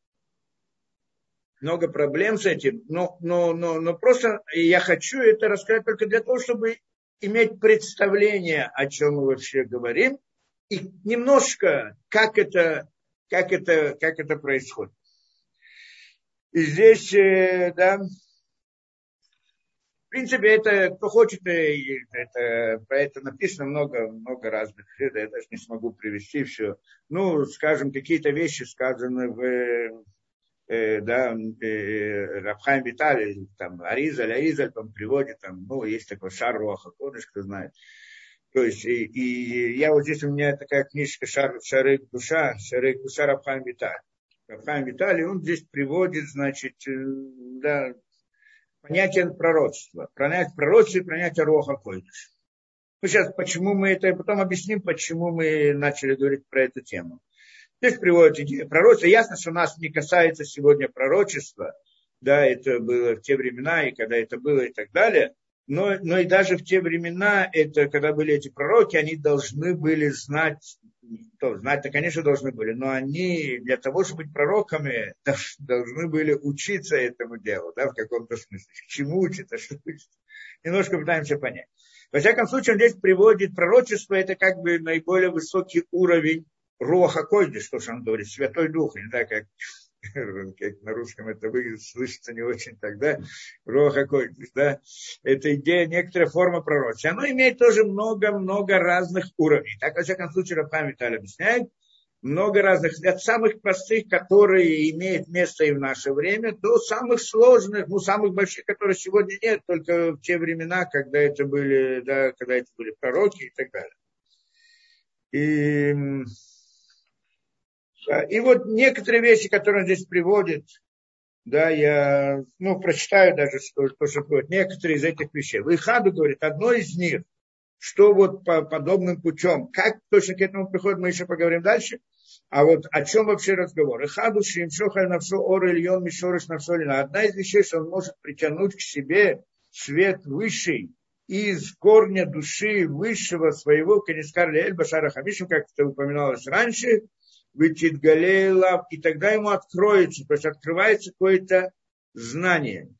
A: много проблем с этим. Но, но, но, но просто я хочу это рассказать только для того, чтобы иметь представление, о чем мы вообще говорим, и немножко, как это, как это, как это происходит. И здесь, э, да, в принципе, это, кто хочет, э, это, про это написано много, много разных, это я даже не смогу привести все. Ну, скажем, какие-то вещи сказаны в, э, да, э, Рабхайм Виталий, там, Аризаль, Аризаль, там, приводит, там, ну, есть такой Шар Руаха Кодыш, кто знает. То есть, и, и я вот здесь у меня такая книжка Шар, Шарык Душа, Шарык Душа Рабхайм Виталий. Рабхайм Виталий, он здесь приводит, значит, э, да, понятие пророчества. Понятие пророчества и понятие Роха Койдыш. Ну, сейчас, почему мы это, потом объясним, почему мы начали говорить про эту тему. Здесь приводит идею пророчества. Ясно, что нас не касается сегодня пророчества. Да, это было в те времена, и когда это было, и так далее. Но, но и даже в те времена, это, когда были эти пророки, они должны были знать то, знать-то, конечно, должны были, но они для того, чтобы быть пророками, должны были учиться этому делу, да, в каком-то смысле. К чему учиться, что учиться. Немножко пытаемся понять. Во всяком случае, он здесь приводит пророчество, это как бы наиболее высокий уровень Роха Койдиш, что он говорит, Святой Дух, не так как как на русском это выглядит, слышится не очень тогда, роха какой да, это идея, некоторая форма пророчества. Оно имеет тоже много-много разных уровней. Так, во всяком случае, Рабхам Виталий объясняет, много разных, от самых простых, которые имеют место и в наше время, до самых сложных, ну, самых больших, которых сегодня нет, только в те времена, когда это были, да, когда это были пророки и так далее. И и вот некоторые вещи, которые он здесь приводит, да, я, ну, прочитаю даже, что, то, что приводит, некоторые из этих вещей. Выхаду говорит, одно из них, что вот по подобным путем, как точно к этому приходит, мы еще поговорим дальше. А вот о чем вообще разговор? Ихаду шимшохаль на все ор ильон мишорыш на все Одна из вещей, что он может притянуть к себе свет высший из корня души высшего своего, Канискар Леэль Башара Хамишем, как это упоминалось раньше, Галейлав, и тогда ему откроется, то есть открывается какое-то знание.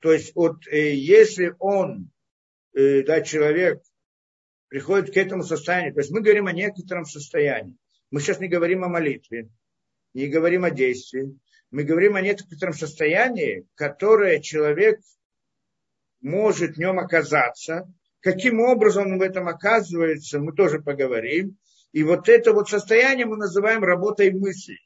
A: То есть вот э, если он, э, да, человек приходит к этому состоянию, то есть мы говорим о некотором состоянии. Мы сейчас не говорим о молитве, не говорим о действии, мы говорим о некотором состоянии, которое человек может в нем оказаться. Каким образом он в этом оказывается, мы тоже поговорим. И вот это вот состояние мы называем работой мысли,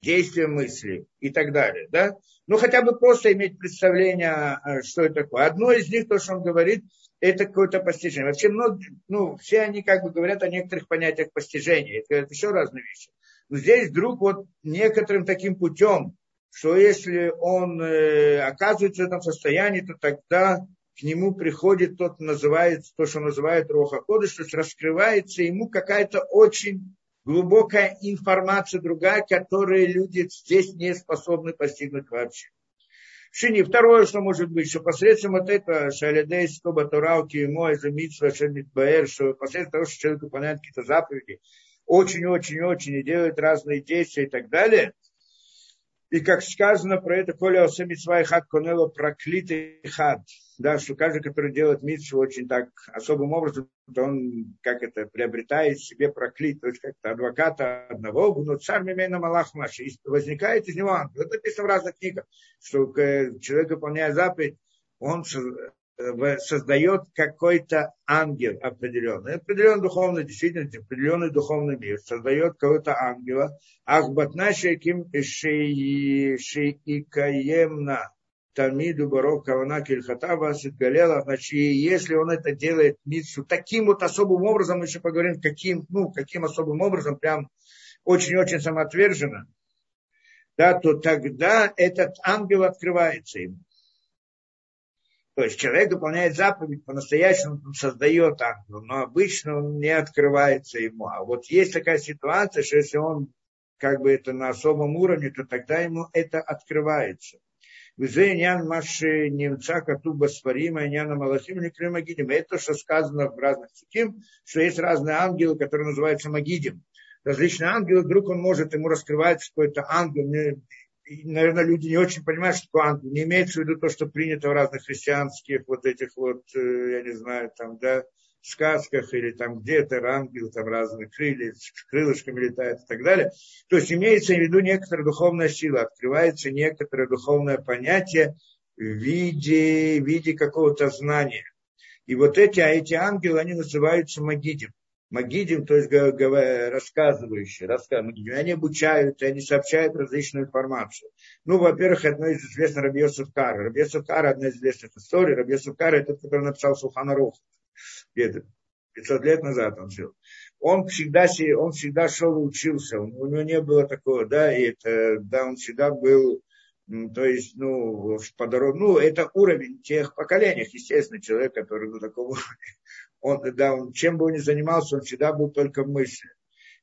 A: действием мысли и так далее. Да? Ну, хотя бы просто иметь представление, э, что это такое. Одно из них, то, что он говорит, это какое-то постижение. Вообще, многие, ну, все они как бы говорят о некоторых понятиях постижения. Это, это еще разные вещи. Но здесь вдруг вот некоторым таким путем, что если он э, оказывается в этом состоянии, то тогда к нему приходит тот, называет, то, что называют Роха Кодыш, то есть раскрывается ему какая-то очень глубокая информация другая, которую люди здесь не способны постигнуть вообще. Шини, второе, что может быть, что посредством вот этого шалядей, скоба турауки, мой, замитсва, шамитбаэр, что посредством того, что человек выполняет какие-то заповеди, очень-очень-очень и делает разные действия и так далее, И как сказано про это, коля осемицвай хат конело проклятый хат, да, что каждый, который делает митсу очень так особым образом, то он, как это, приобретает себе проклит, то есть как-то адвоката одного, но царь Мимейна Малах Маши, и возникает из него ангел. Это написано в разных книгах, что человек, выполняя заповедь, он Э, создает какой-то ангел определенный, определенный духовный действительности, определенный духовный мир, создает какого-то ангела, ахбатна шейким шейкаемна тамиду баров кавана кильхата васит галела, значит, если он это делает митсу таким вот особым образом, мы еще поговорим, каким, ну, каким особым образом, прям очень-очень самоотверженно, да, то тогда этот ангел открывается ему. То есть человек выполняет заповедь, по-настоящему он создает ангел, но обычно он не открывается ему. А вот есть такая ситуация, что если он как бы это на особом уровне, то тогда ему это открывается. Визеян Маши немца Катуба Сварима, Яна Малахим, Магидим. Это что сказано в разных сутим, что есть разные ангелы, которые называются Магидим. Различные ангелы, вдруг он может, ему раскрывается какой-то ангел, наверное, люди не очень понимают, что ангел. Не имеется в виду то, что принято в разных христианских вот этих вот, э, я не знаю, там, да, сказках или там где-то ангел, там разные крылья, с крылышками летает и так далее. То есть имеется в виду некоторая духовная сила, открывается некоторое духовное понятие в виде, в виде какого-то знания. И вот эти, а эти ангелы, они называются магидим. Магидим, то есть рассказывающие, рассказывающие. Они обучают, они сообщают различную информацию. Ну, во-первых, одно из известных Рабьесов Кара. Рабьесов Кара одна из известных историй. Рабьесов Кара это который написал Сулхана Рух. 500 лет назад он жил. Он всегда, он всегда шел и учился. У него не было такого, да, и это, да, он всегда был то есть, ну, по дороге, ну, это уровень тех поколений, естественно, человек, который на таком уровне он, да, он, чем бы он ни занимался, он всегда был только в мысли.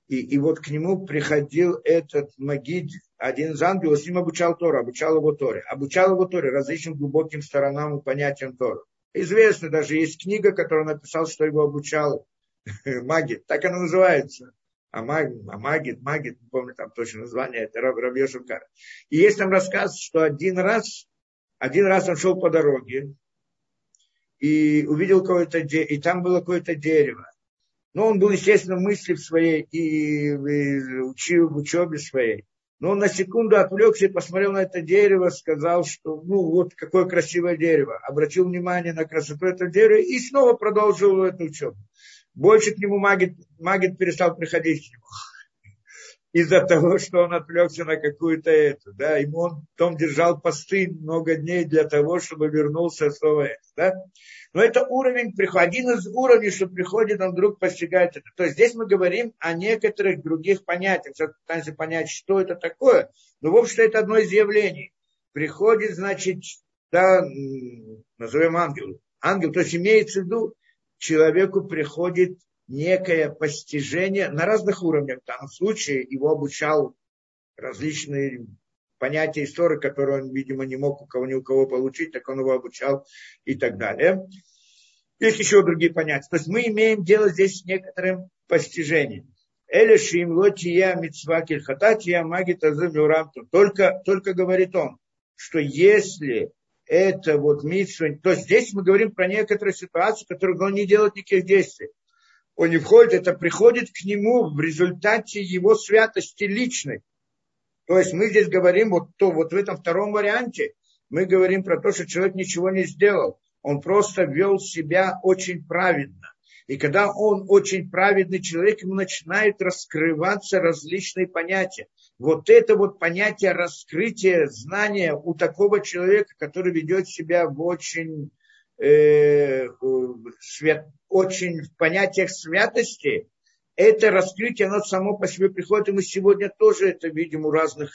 A: И, и вот к нему приходил этот Магид, один из ангелов, с ним обучал Тора, обучал его Торе. Обучал его Торе различным глубоким сторонам и понятиям Тора. Известно, даже есть книга, которую он написал, что его обучал Магид. Так она называется. Амагид, Амагид, Магид, не помню там точно название, это Раб, Рабье И есть там рассказ, что один раз, один раз он шел по дороге, и увидел какое-то и там было какое-то дерево. Но он был, естественно, мысли в своей и, в учебе своей. Но он на секунду отвлекся и посмотрел на это дерево, сказал, что ну вот какое красивое дерево. Обратил внимание на красоту этого дерева и снова продолжил эту учебу. Больше к нему Магит, Магит перестал приходить к нему из-за того, что он отвлекся на какую-то эту, да, ему он потом держал посты много дней для того, чтобы вернулся снова это, да. Но это уровень, один из уровней, что приходит, он вдруг постигает это. То есть здесь мы говорим о некоторых других понятиях, пытаемся понять, что это такое, но в общем это одно из явлений. Приходит, значит, да, назовем ангел. Ангел, то есть имеется в виду, человеку приходит некое постижение на разных уровнях. В данном случае его обучал различные понятия истории, которые он, видимо, не мог у кого ни у кого получить, так он его обучал и так далее. Есть еще другие понятия. То есть мы имеем дело здесь с некоторым постижением. Элешим лотия митцва кельхататия магита Только, только говорит он, что если это вот митцва, то здесь мы говорим про некоторые ситуации, в которых он не делает никаких действий он не входит, это приходит к нему в результате его святости личной. То есть мы здесь говорим, вот, то, вот в этом втором варианте, мы говорим про то, что человек ничего не сделал. Он просто вел себя очень праведно. И когда он очень праведный человек, ему начинают раскрываться различные понятия. Вот это вот понятие раскрытия знания у такого человека, который ведет себя в очень э, свят, очень в понятиях святости, это раскрытие, оно само по себе приходит, и мы сегодня тоже это видим у разных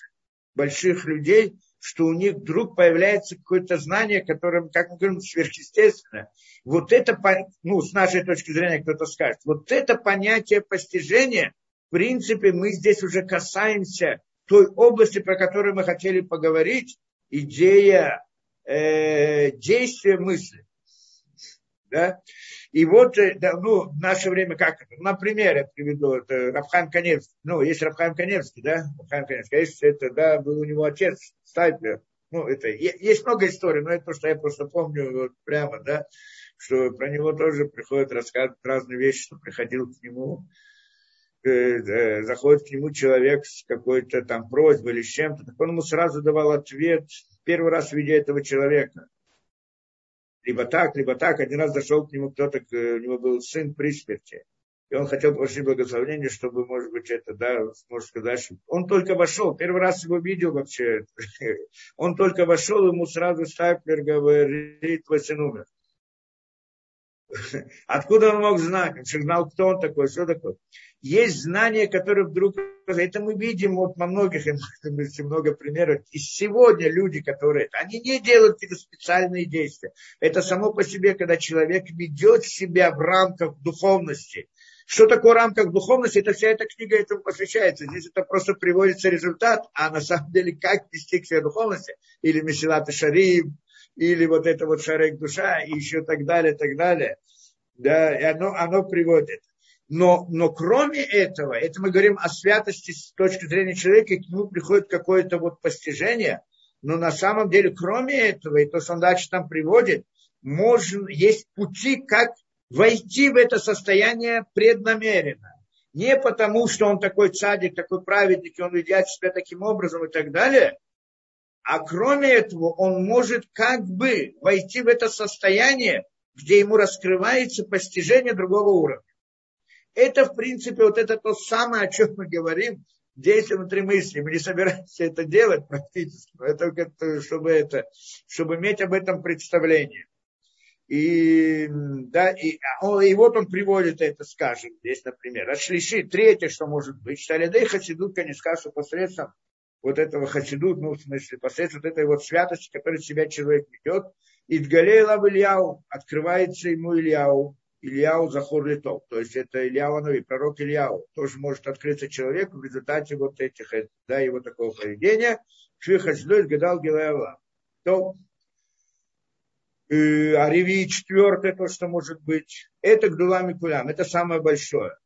A: больших людей, что у них вдруг появляется какое-то знание, которое, как мы говорим, сверхъестественное. Вот это, ну, с нашей точки зрения кто-то скажет, вот это понятие постижения, в принципе, мы здесь уже касаемся той области, про которую мы хотели поговорить, идея э, действия мысли. Да? И вот, э, ну, в наше время как это? Например, я приведу, это Рабхам Каневский. Ну, есть Рабхам Каневский, да? Рабхам Каневский. А есть это, да, был у него отец, Стайплер. Ну, это, есть много историй, но это то, что я просто помню вот прямо, да, что про него тоже приходят рассказывать разные вещи, что приходил к нему э, заходит к нему человек с какой-то там просьбой или с чем-то, так он ему сразу давал ответ, первый раз видя этого человека. Либо так, либо так. Один раз зашел к нему кто-то, у него был сын при смерти. И он хотел попросить благословения, чтобы, может быть, это, да, может сказать, он только вошел, первый раз его видел вообще. Он только вошел, ему сразу Стайплер говорит, твой сын умер. Откуда он мог знать? Он же знал, кто он такой, что такое. Есть знания, которые вдруг... Это мы видим вот во многих, много примеров. И сегодня люди, которые... Они не делают какие-то специальные действия. Это само по себе, когда человек ведет себя в рамках духовности. Что такое в рамках духовности? Это вся эта книга этому посвящается. Здесь это просто приводится результат, а на самом деле как вести к себе духовности. Или Месилат Шарим, или вот это вот шарек душа, и еще так далее, так далее. Да, и оно, оно приводит. Но, но кроме этого, это мы говорим о святости с точки зрения человека, к нему приходит какое-то вот постижение, но на самом деле, кроме этого, и то, что он дальше там приводит, можно, есть пути, как войти в это состояние преднамеренно. Не потому, что он такой цадик, такой праведник, и он ведет себя таким образом и так далее, а кроме этого, он может как бы войти в это состояние, где ему раскрывается постижение другого уровня. Это, в принципе, вот это то самое, о чем мы говорим, действие внутри мысли. Мы не собираемся это делать практически, но это только чтобы, это, чтобы иметь об этом представление. И, да, и, и вот он приводит это, скажем, здесь, например. Отшлиши, третье, что может быть. Шталядей хасидут, конечно, скажут, посредством вот этого хасидут, ну, в смысле, посредством вот этой вот святости, которую себя человек ведет, и Ильяу открывается ему Ильяу, Ильяу Захур Литов, то есть это Ильяу Нови, пророк Ильяу, тоже может открыться человеку в результате вот этих, да, его такого поведения, Швихачдой гадал Гилаева. То э, а Реви четвертое, то, что может быть, это Гдулами Кулям, это самое большое.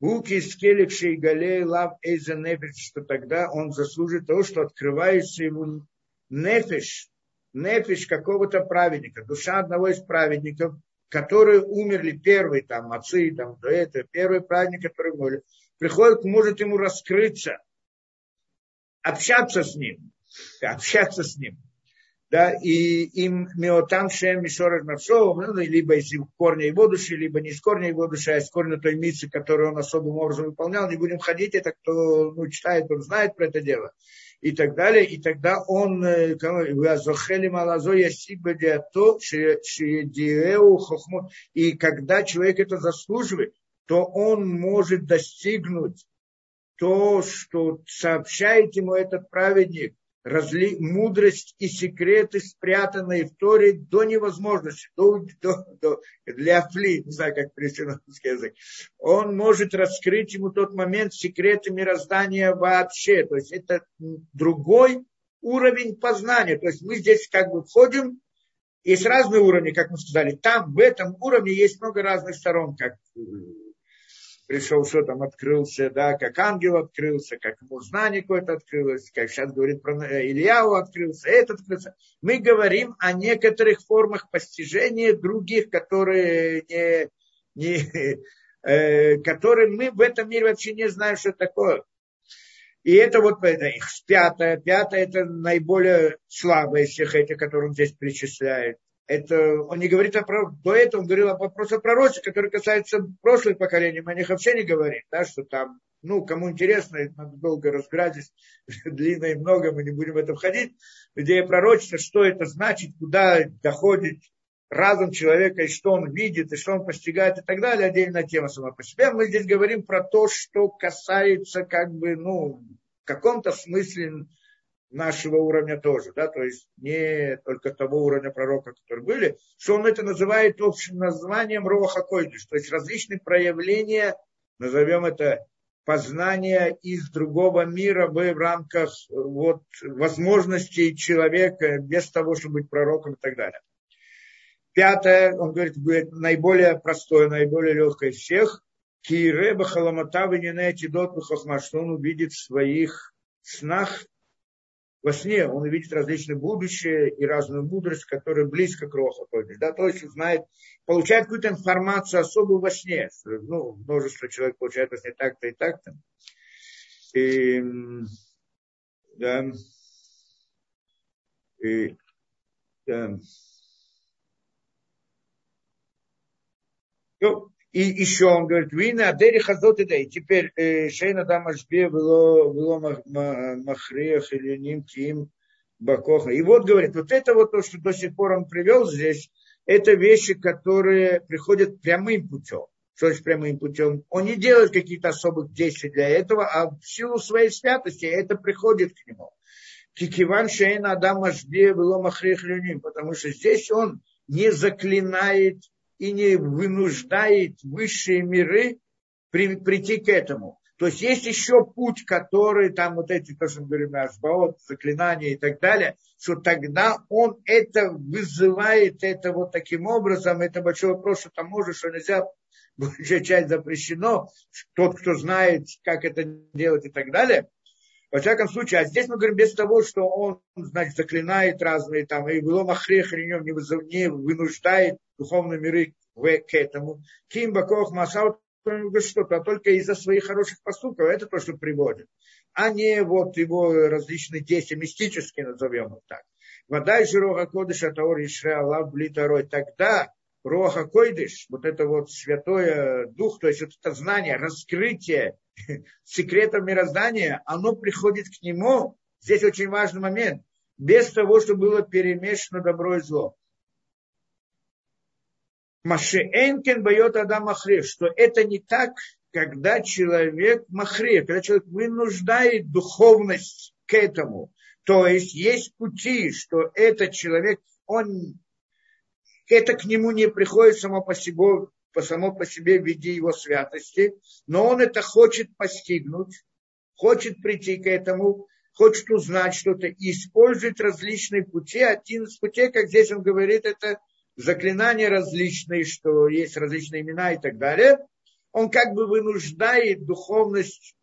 A: Буки скеликший галей лав эйза нефиш, что тогда он заслужит того, что открывается ему нефиш, нефиш какого-то праведника, душа одного из праведников, которые умерли первые, там, отцы, там, до этого, первый праведник, который умерли, приходит, может ему раскрыться, общаться с ним, общаться с ним да, и им миотам шем мишорах навшов, ну, либо из корня его души, либо не из корня его души, а из корня той миссии, которую он особым образом выполнял, не будем ходить, это кто ну, читает, он знает про это дело, и так далее, и тогда он, э, и когда человек это заслуживает, то он может достигнуть то, что сообщает ему этот праведник, разли, мудрость и секреты, спрятанные в Торе до невозможности, до, до, до, для фли, не знаю, как перевести на русский язык. Он может раскрыть ему тот момент секреты мироздания вообще. То есть это другой уровень познания. То есть мы здесь как бы входим, есть разные уровни, как мы сказали. Там, в этом уровне есть много разных сторон, как пришел, что там открылся, да, как ангел открылся, как ему знание какое-то открылось, как сейчас говорит про Ильяу открылся, этот открылся. Мы говорим о некоторых формах постижения других, которые не, не, э, которые мы в этом мире вообще не знаем, что такое. И это вот это их пятое. Пятое это наиболее слабое из всех этих, которые он здесь перечисляет это он не говорит о пророке. До этого он говорил о вопросе пророчества, который касается прошлых поколений. Мы о них вообще не говорим, да, что там, ну, кому интересно, надо долго разбирать, здесь длинно и много, мы не будем в это входить. Идея пророчества, что это значит, куда доходит разум человека, и что он видит, и что он постигает, и так далее, отдельная тема сама по себе. Мы здесь говорим про то, что касается, как бы, ну, в каком-то смысле нашего уровня тоже, да, то есть не только того уровня пророка, которые были, что он это называет общим названием Роха Койдыш, то есть различные проявления, назовем это познания из другого мира в рамках вот, возможностей человека без того, чтобы быть пророком и так далее. Пятое, он говорит, будет наиболее простое, наиболее легкое из всех. Киреба халамата вененети дот что он увидит в своих снах во сне он видит различные будущее и разную мудрость, которая близко к Роху. Да, то есть знает, получает какую-то информацию особую во сне. Ну, множество человек получает во сне так-то и так-то. И, да, и, да. Ну, и еще он говорит, вина адери хазот и теперь э, шейна дам ашбе было, было махрех или ним ким бакоха. И вот говорит, вот это вот то, что до сих пор он привел здесь, это вещи, которые приходят прямым путем. Что есть прямым путем? Он не делает какие-то особых действий для этого, а в силу своей святости это приходит к нему. Кикиван шейна адам ашбе было махрех люним, потому что здесь он не заклинает и не вынуждает высшие миры при, прийти к этому. То есть есть еще путь, который там вот эти, то, что мы говорим, ашбаот, заклинания и так далее, что тогда он это вызывает, это вот таким образом, это большой вопрос, что там может, что нельзя, большая часть запрещено, тот, кто знает, как это делать и так далее. Во всяком случае, а здесь мы говорим без того, что он, значит, заклинает разные там, и было махрех не, не вынуждает духовные миры к этому. Ким Бакох Масал что-то, а только из-за своих хороших поступков. Это то, что приводит. А не вот его различные действия, мистические, назовем их так. Вода из Роха Кодыша Таор Ишре Аллах Блитарой. Тогда Роха Койдыш, вот это вот святое дух, то есть вот это знание, раскрытие секретов мироздания, оно приходит к нему. Здесь очень важный момент. Без того, чтобы было перемешано добро и зло. Машеэнкен бает Адам Махрев, что это не так, когда человек Махрев, когда человек вынуждает духовность к этому. То есть есть пути, что этот человек, он, это к нему не приходит само по себе, по само по себе в виде его святости, но он это хочет постигнуть, хочет прийти к этому, хочет узнать что-то использует различные пути. Один из путей, как здесь он говорит, это заклинания различные, что есть различные имена и так далее, он как бы вынуждает духовность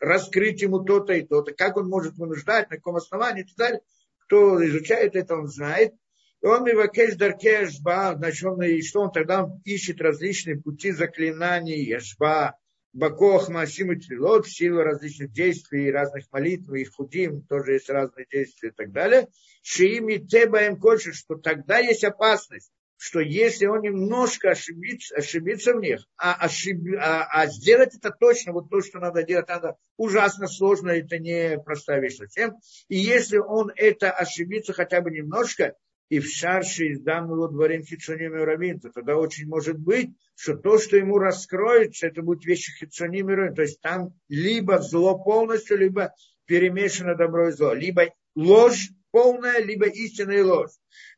A: раскрыть ему то-то и то-то. Как он может вынуждать, на каком основании и так далее. Кто изучает это, он знает. И он Мивакеш Даркеш Ба, значит, он, и что он тогда ищет различные пути заклинаний, Яшба, Бакох, Масим и Твилот, силы различных действий, разных молитв, и худим, тоже есть разные действия и так далее шиими тебаем кольше, что тогда есть опасность, что если он немножко ошибится, ошибится в них, а, ошиб, а, а сделать это точно, вот то, что надо делать, надо ужасно сложно, это не простая вещь совсем. И если он это ошибится хотя бы немножко, и в шарше из данного дворим хитсоним и то тогда очень может быть, что то, что ему раскроется, это будет вещи хитсоним и То есть там либо зло полностью, либо перемешано добро и зло, либо ложь полная, либо истинная ложь.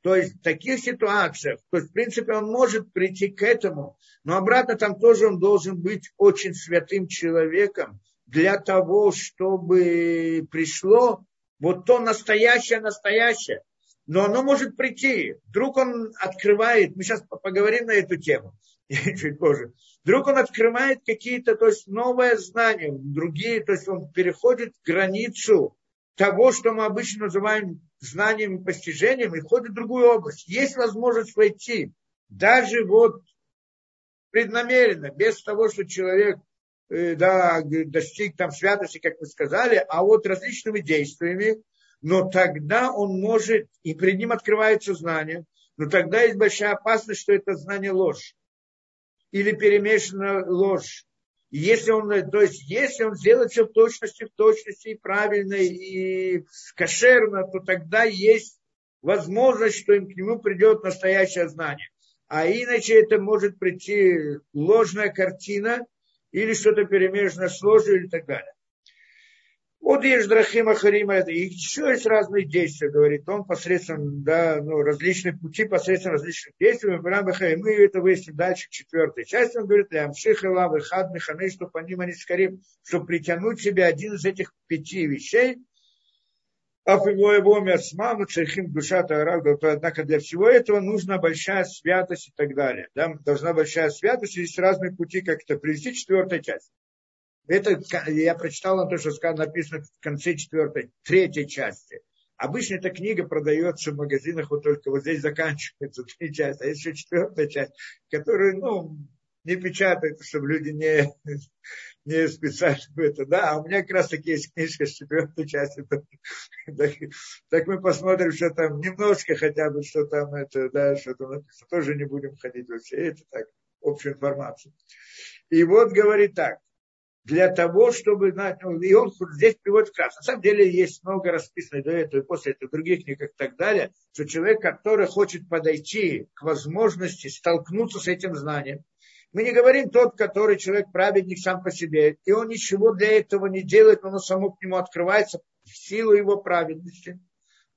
A: То есть в таких ситуациях, то есть в принципе он может прийти к этому, но обратно там тоже он должен быть очень святым человеком для того, чтобы пришло вот то настоящее, настоящее. Но оно может прийти. Вдруг он открывает, мы сейчас поговорим на эту тему чуть позже. Вдруг он открывает какие-то, то есть новые знания, другие, то есть он переходит границу того, что мы обычно называем знанием и и входит в другую область. Есть возможность войти, даже вот преднамеренно, без того, что человек э, да, достиг там святости, как мы сказали, а вот различными действиями, но тогда он может, и перед ним открывается знание, но тогда есть большая опасность, что это знание ложь. Или перемешана ложь. Если он, то есть, если он сделает все в точности, в точности, и правильно, и кошерно, то тогда есть возможность, что им к нему придет настоящее знание. А иначе это может прийти ложная картина или что-то перемешанное с ложью и так далее. Вот есть Драхима Харима, и еще есть разные действия, говорит он, посредством, да, ну, различных пути, посредством различных действий. Мы это выясним дальше, четвертой части. Он говорит, Лямшиха Лав Хад Механы, что по ним они скорее, чтобы притянуть себе один из этих пяти вещей, Афивоевоми Асмаму, Цехим, Душа, Тарак, однако для всего этого нужна большая святость и так далее. Да? Должна большая святость, есть разные пути, как это привести, четвертая часть. Это я прочитал то, что сказано, написано в конце четвертой, третьей части. Обычно эта книга продается в магазинах, вот только вот здесь заканчивается три части, а еще четвертая часть, которую, ну, не печатают, чтобы люди не, не специально это, да, а у меня как раз таки есть книжка с четвертой части. Так, так мы посмотрим, что там немножко хотя бы, что там это, да, что там написано. Тоже не будем ходить вообще, это так, общую информацию. И вот говорит так, для того, чтобы ну, и он здесь приводит вкратце. На самом деле есть много расписано до этого и после этого в других книгах и так далее, что человек, который хочет подойти к возможности столкнуться с этим знанием, мы не говорим тот, который человек праведник сам по себе, и он ничего для этого не делает, но оно само к нему открывается в силу его праведности.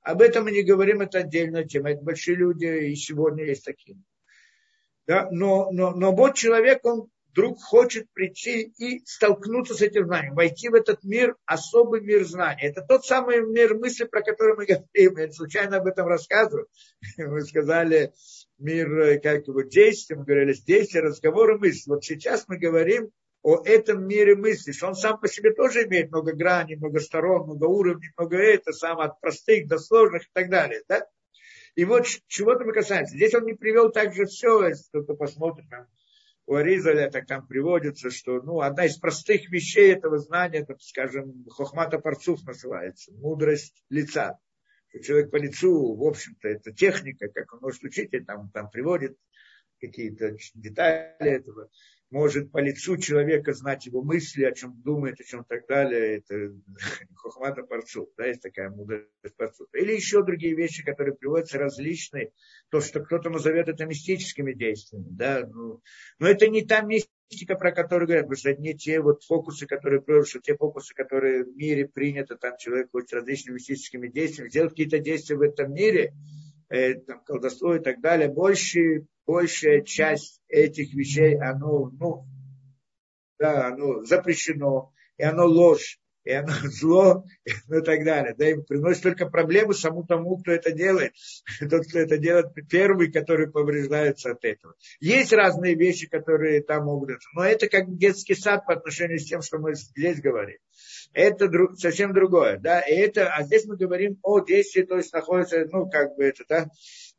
A: Об этом мы не говорим, это отдельная тема. Это большие люди, и сегодня есть такие. Да? Но, но, но вот человек, он вдруг хочет прийти и столкнуться с этим знанием, войти в этот мир, особый мир знаний. Это тот самый мир мысли, про который мы говорим. Я случайно об этом рассказываю. Мы сказали, мир э, как его действия, мы говорили, действия, разговоры, мысли. Вот сейчас мы говорим о этом мире мысли, что он сам по себе тоже имеет много граней, много сторон, много уровней, много это, сам от простых до сложных и так далее. Да? И вот чего-то мы касаемся. Здесь он не привел также все, если кто-то посмотрит, у Аризаля так там приводится, что ну, одна из простых вещей этого знания, это, скажем, хохмата парцуф называется, мудрость лица человек по лицу, в общем-то, это техника, как он может учить, там, там приводит какие-то детали этого. Может по лицу человека знать его мысли, о чем думает, о чем так далее. Это хохмата парцу, да, есть такая мудрость парцу. Или еще другие вещи, которые приводятся различные. То, что кто-то назовет это мистическими действиями. Да, ну, но это не та мистика, про которую говорят, потому что не те вот фокусы, которые что те фокусы, которые в мире приняты, там человек хочет различными мистическими действиями, делать какие-то действия в этом мире, э, там, колдовство и так далее, больше, большая часть этих вещей, оно, ну, да, оно запрещено, и оно ложь и оно зло, ну и так далее. Да, и приносит только проблемы самому тому, кто это делает. Тот, кто это делает, первый, который повреждается от этого. Есть разные вещи, которые там могут... Но это как детский сад по отношению с тем, что мы здесь говорим. Это друг, совсем другое. Да? И это, а здесь мы говорим о действии, то есть находится, ну, как бы это, да,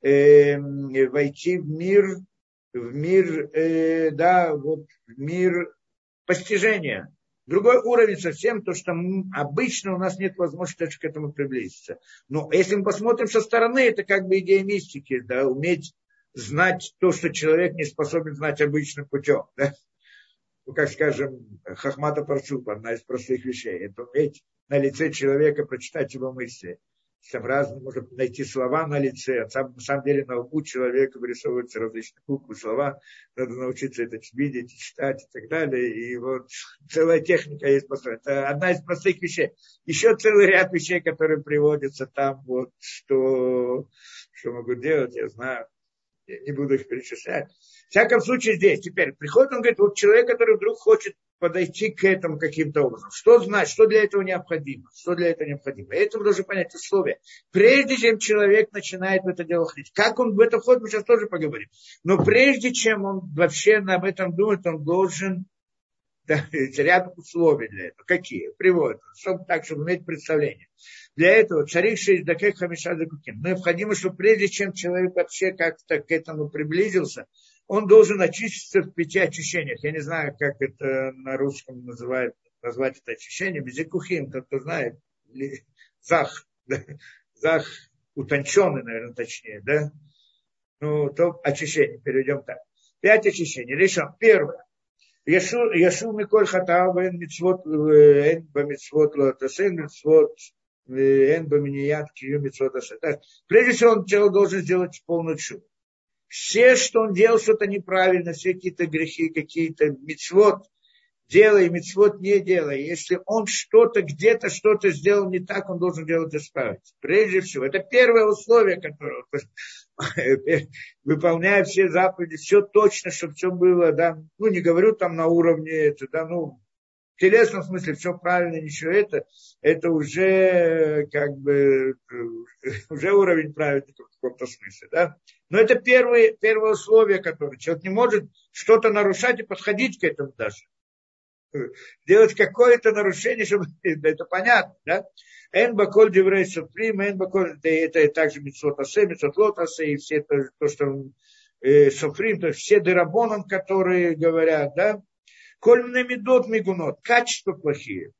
A: э, войти в мир, в мир, э, да, вот в мир постижения Другой уровень совсем то, что обычно у нас нет возможности к этому приблизиться. Но если мы посмотрим со стороны, это как бы идея мистики, да, уметь знать то, что человек не способен знать обычным путем. Да? Ну, как скажем, Хахмата Парцуп, одна из простых вещей. Это уметь на лице человека прочитать его мысли там разные, можно найти слова на лице, сам, на самом деле на лбу человека вырисовываются различные буквы, слова, надо научиться это видеть, читать и так далее, и вот целая техника есть. Это одна из простых вещей. Еще целый ряд вещей, которые приводятся там, вот, что, что могу делать, я знаю, я не буду их перечислять. В всяком случае здесь, теперь, приходит он, говорит, вот человек, который вдруг хочет подойти к этому каким-то образом. Что знать, что для этого необходимо? Что для этого необходимо? И это мы должны понять условия. Прежде чем человек начинает в это дело ходить, как он в это входит, мы сейчас тоже поговорим. Но прежде чем он вообще об этом думает, он должен да, ряд условий для этого. Какие? Приводят. Чтобы так, чтобы иметь представление. Для этого царикший из Дакех Хамиша Дакукин. Необходимо, чтобы прежде чем человек вообще как-то к этому приблизился, он должен очиститься в пяти очищениях. Я не знаю, как это на русском называют, назвать это очищение. Безикухим, тот, кто знает, зах, да? зах утонченный, наверное, точнее, да? Ну, то очищение, перейдем так. Пять очищений. Решен. Первое. Яшу Миколь Хатау Эн Мицвот Эн Бамицвот Лотасен Мицвот Эн Баминият Кию Мицвот Прежде всего, он должен сделать полную чудо все, что он делал что-то неправильно, все какие-то грехи, какие-то мецвод, делай, мецвод не делай. Если он что-то, где-то что-то сделал не так, он должен делать исправить. Прежде всего, это первое условие, которое выполняя все заповеди, все точно, чтобы все было, да, ну, не говорю там на уровне, это, да, ну, В телесном смысле все правильно, ничего это, это уже как бы уже уровень праведника в каком-то смысле. Да? Но это первое, первое условие, которое человек не может что-то нарушать и подходить к этому даже. Делать какое-то нарушение, чтобы это понятно, да? Эн баколь деврей соприм, эн баколь, это, также митцвот асе, митцвот и все то, то что э, софрим, то есть все дырабонам, которые говорят, да, коль медот мигунот, качества плохие.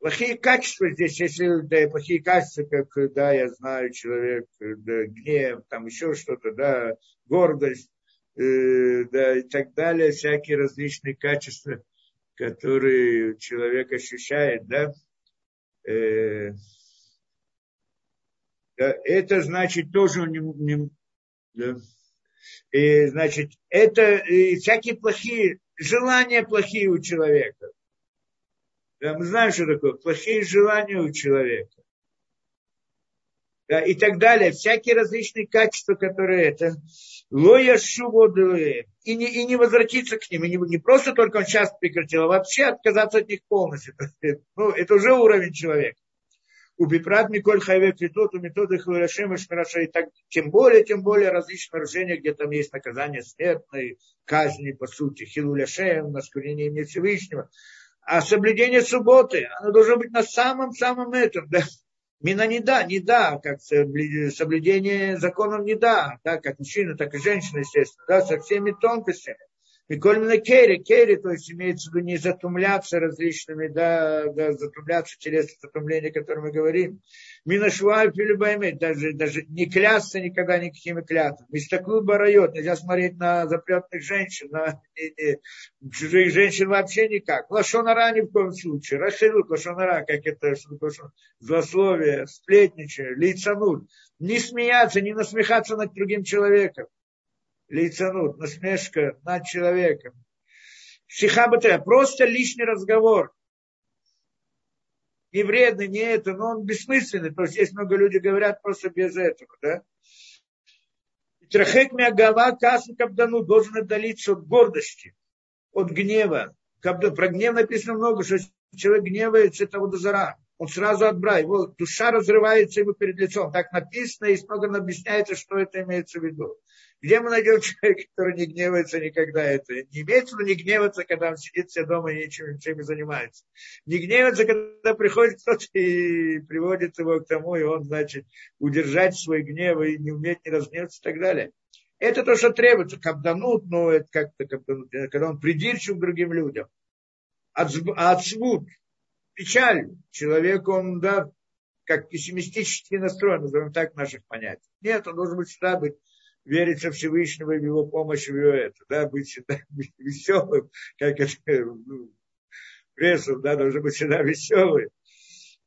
A: Плохие качества здесь, если да, плохие качества, как, да, я знаю, человек, да, гнев, там еще что-то, да, гордость, э, да, и так далее, всякие различные качества, которые человек ощущает, да, э, это значит тоже не, не да, и, значит, это и всякие плохие желания плохие у человека. Да, мы знаем, что такое плохие желания у человека. Да, и так далее. Всякие различные качества, которые это. Лоя шубоды. И не, и не возвратиться к ним. И не, не просто только он сейчас прекратил, а вообще отказаться от них полностью. Ну, это уже уровень человека. У Бипрат Миколь Хайвек Литот, у методы Хвирашем и так тем более, тем более различные нарушения, где там есть наказание смертной, казни, по сути, Хилуляшем, наскурение имени Всевышнего. А соблюдение субботы, оно должно быть на самом-самом этом, да. Мина не да, не да, как соблюдение законов не да, да, как мужчина, так и женщина, естественно, да, со всеми тонкостями. Микольмина керри, керри, то есть имеется в виду не затумляться различными, да, да затумляться через затумление, о котором мы говорим. Минашваль пилюбаймет, даже, даже не клясться никогда никакими клятвами. Мистаклу барайот, нельзя смотреть на запретных женщин, на не, не, чужих женщин вообще никак. Лошонара ни в коем случае. Рахилут, лошонара, как это, что злословие, сплетничание, лицанут. Не смеяться, не насмехаться над другим человеком лейцанут, насмешка над человеком. Шихабата, просто лишний разговор. Не вредный, не это, но он бессмысленный. То есть есть много людей говорят просто без этого, да. Трахек мягава касу кабдану должен отдалиться от гордости, от гнева. Про гнев написано много, что человек гневается, это водозара. Он сразу отбрал. Его душа разрывается ему перед лицом. Так написано, и много объясняется, что это имеется в виду. Где мы найдем человека, который не гневается никогда? Это не имеется в виду не гневаться, когда он сидит все дома и ничем, ничем не занимается. Не гневаться, когда приходит кто-то и приводит его к тому, и он, значит, удержать свой гнев и не уметь не разгневаться и так далее. Это то, что требуется. Кабданут, ну, это как-то кабданут, когда он придирчив к другим людям. Отсвут, печаль. Человек, он, да, как пессимистически настроен, назовем так, наших понятий. Нет, он должен быть всегда быть верить во Всевышнего и в его помощь, в его это, да, быть всегда веселым, как это, ну, прессом, да, должен быть всегда веселый.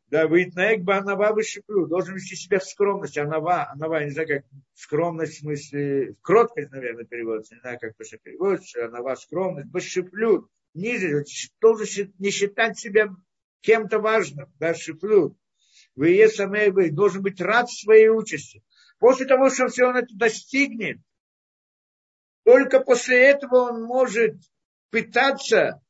A: Да, быть на экба анава вышиплю, должен вести себя в скромности, анава, анава, не знаю, как скромность, в смысле, кроткость, наверное, переводится, не знаю, как это переводится, анава, скромность, вышиплю, ниже, должен не считать себя кем-то важным, да, шиплю. Вы должен быть рад своей участи. После того, что все он это достигнет, только после этого он может пытаться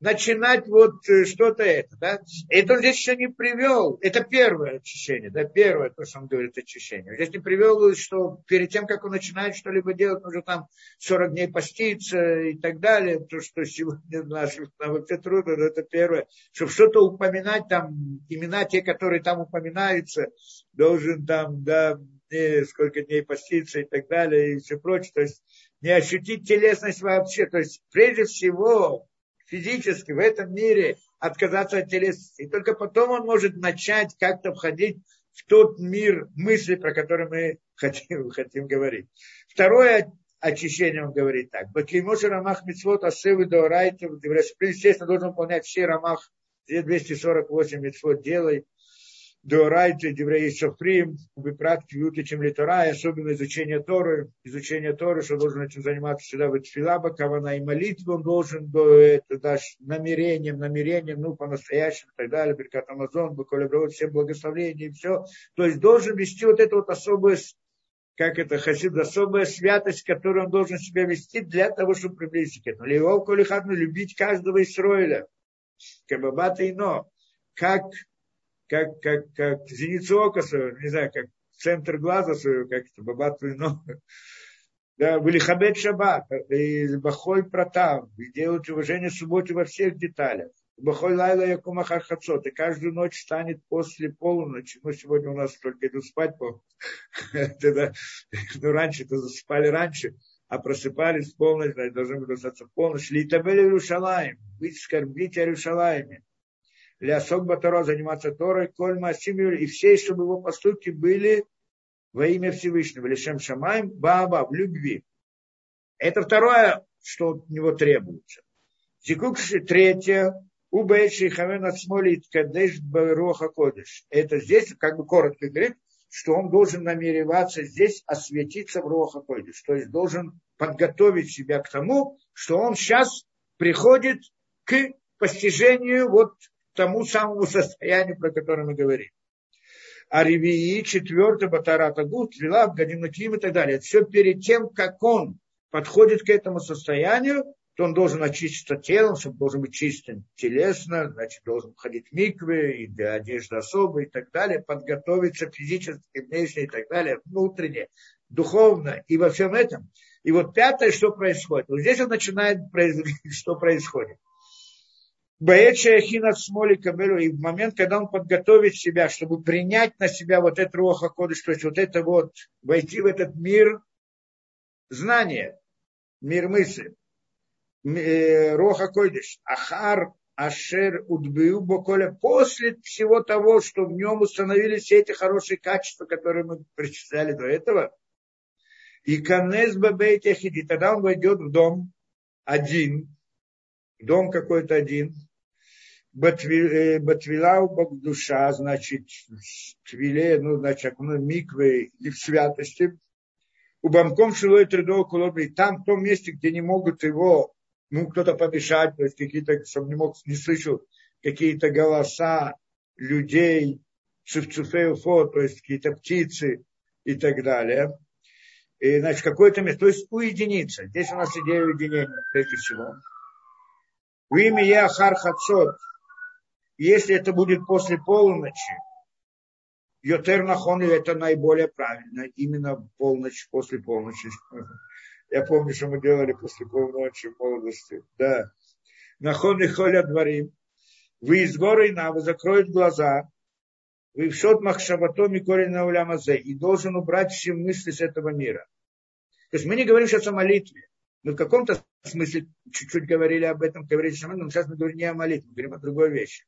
A: начинать вот э, что-то это. Да? Это он здесь еще не привел. Это первое очищение, да, первое, то, что он говорит, очищение. Здесь не привел, что перед тем, как он начинает что-либо делать, нужно там 40 дней поститься и так далее. То, что сегодня нашим нам вообще трудно, но это первое. Чтобы что-то упоминать, там, имена те, которые там упоминаются, должен там, да, дней, сколько дней поститься и так далее, и все прочее. То есть не ощутить телесность вообще. То есть прежде всего физически в этом мире отказаться от телесности. И только потом он может начать как-то входить в тот мир мысли, про который мы хотим, хотим говорить. Второе очищение он говорит так. Бакимоши рамах митцвот асывы до райтов. Естественно, должен выполнять все рамах 248 митцвот делай. Деорайте, Девреи Софрим, Бипрат, Кьюты, чем Литора, особенно изучение Торы, изучение Торы, что должен этим заниматься всегда в Тфилаба, Кавана и молитву, он должен это, даже намерением, намерением, ну, по-настоящему и так далее, Беркат Амазон, Баколебровод, все благословения и все. То есть должен вести вот эту вот особую как это хасид, особая святость, которую он должен себя вести для того, чтобы приблизиться к этому. Левол Колихадну любить каждого Исроиля Кабабата ино. Как, как, как, как зеницу ока свою, не знаю, как центр глаза свою, как это, бабату ино. Да, были хабет шаббат, и бахой протав, и делать уважение субботе во всех деталях. Бахой лайла якума хархацот, и каждую ночь станет после полуночи. Ну, сегодня у нас только иду спать, по... ну, раньше-то спали раньше, а просыпались в полночь, значит, должны были просыпаться в полночь. Литабели Иерушалаем, быть скорбить о Иерушалаеме. Для Сок Батаро заниматься Торой, Коль Масимир, и все, чтобы его поступки были во имя Всевышнего, Лишем Шамаем, Баба, в любви. Это второе, что от него требуется. Зикукши, третье, Убейши Хамен Ацмолит Кадеш Бароха Кодеш. Это здесь, как бы коротко говорит, что он должен намереваться здесь осветиться в Роха Койдыш. То есть должен подготовить себя к тому, что он сейчас приходит к постижению вот тому самому состоянию, про которое мы говорим. А Ревии, четвертый Батарата Гуд, Вилав, Гадинаким и так далее. Все перед тем, как он подходит к этому состоянию, то он должен очиститься телом, чтобы должен быть чистым телесно, значит, должен ходить в миквы, и для одежды особой и так далее, подготовиться физически, внешне и так далее, внутренне, духовно и во всем этом. И вот пятое, что происходит. Вот здесь он начинает, что происходит. Боечая хина смоли кабелю, и в момент, когда он подготовит себя, чтобы принять на себя вот это роха кодыш, то есть вот это вот, войти в этот мир знания, мир мысли, Э, Роха Койдыш, Ахар Ашер Удбию Боколя, после всего того, что в нем установились все эти хорошие качества, которые мы причисляли до этого, и Канес Бабейт Яхиди, тогда он войдет в дом один, дом какой-то один, Батвилау Бог душа, значит, твиле, ну, значит, ну, миквы и в святости, у Бамком Шилой Тридо Кулоби, там, в том месте, где не могут его ну, кто-то помешать, то есть какие-то, чтобы не мог, не слышал какие-то голоса людей, цифцуфеуфо, то есть какие-то птицы и так далее. И, значит, какое-то место, то есть уединиться. Здесь у нас идея уединения, прежде всего. В имя Яхар Хацот, если это будет после полуночи, Йотер Нахон, это наиболее правильно, именно полночь, после полночи. Я помню, что мы делали после полночи в молодости. Да. Нахон и холя дворим. Вы из горы на, вы закроют глаза. Вы в шот махшаватом и корень на улямазе. И должен убрать все мысли с этого мира. То есть мы не говорим сейчас о молитве. Мы в каком-то смысле чуть-чуть говорили об этом, говорили, но сейчас мы говорим не о молитве, мы говорим о другой вещи.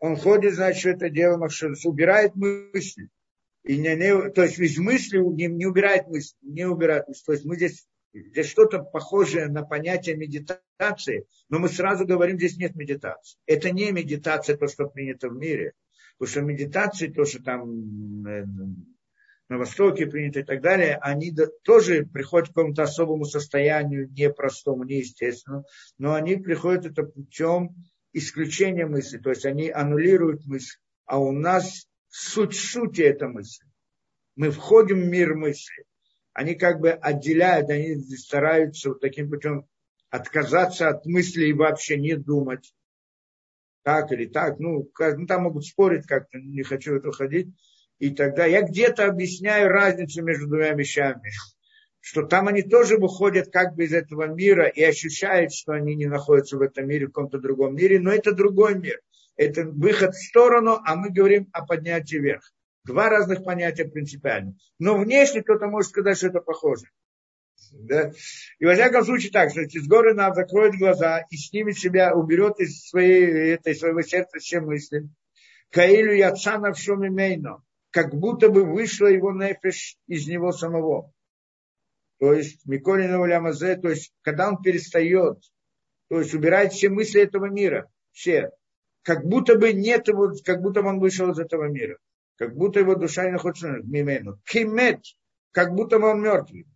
A: Он ходит, значит, это дело, убирает мысли. И не, не, то есть из мысли не, не убирает мысли, не убирает мысли. То есть мы здесь, здесь что-то похожее на понятие медитации, но мы сразу говорим, здесь нет медитации. Это не медитация, то, что принято в мире. Потому что медитации, то, что там э, на Востоке принято и так далее, они тоже приходят к какому-то особому состоянию, непростому, неестественному, но они приходят это путем исключения мысли, то есть они аннулируют мысль, а у нас суть сути эта мысль. Мы входим в мир мысли. Они как бы отделяют, они стараются вот таким путем отказаться от мысли и вообще не думать. Так или так. Ну, ну там могут спорить как-то, не хочу в это ходить. И тогда я где-то объясняю разницу между двумя вещами. Что там они тоже выходят как бы из этого мира и ощущают, что они не находятся в этом мире, в каком-то другом мире, но это другой мир это выход в сторону, а мы говорим о поднятии вверх. Два разных понятия принципиально. Но внешне кто-то может сказать, что это похоже. Да? И во всяком случае так, что с горы нам закроет глаза и снимет себя, уберет из своей, этой, своего сердца все мысли. Каилю яцана в шуме мейно. Как будто бы вышла его нефиш из него самого. То есть, Миколина Улямазе, то есть, когда он перестает, то есть, убирает все мысли этого мира, все, как будто бы нет его, как будто бы он вышел из этого мира. Как будто его душа не находится мимену. Кимет, как будто бы он мертвый.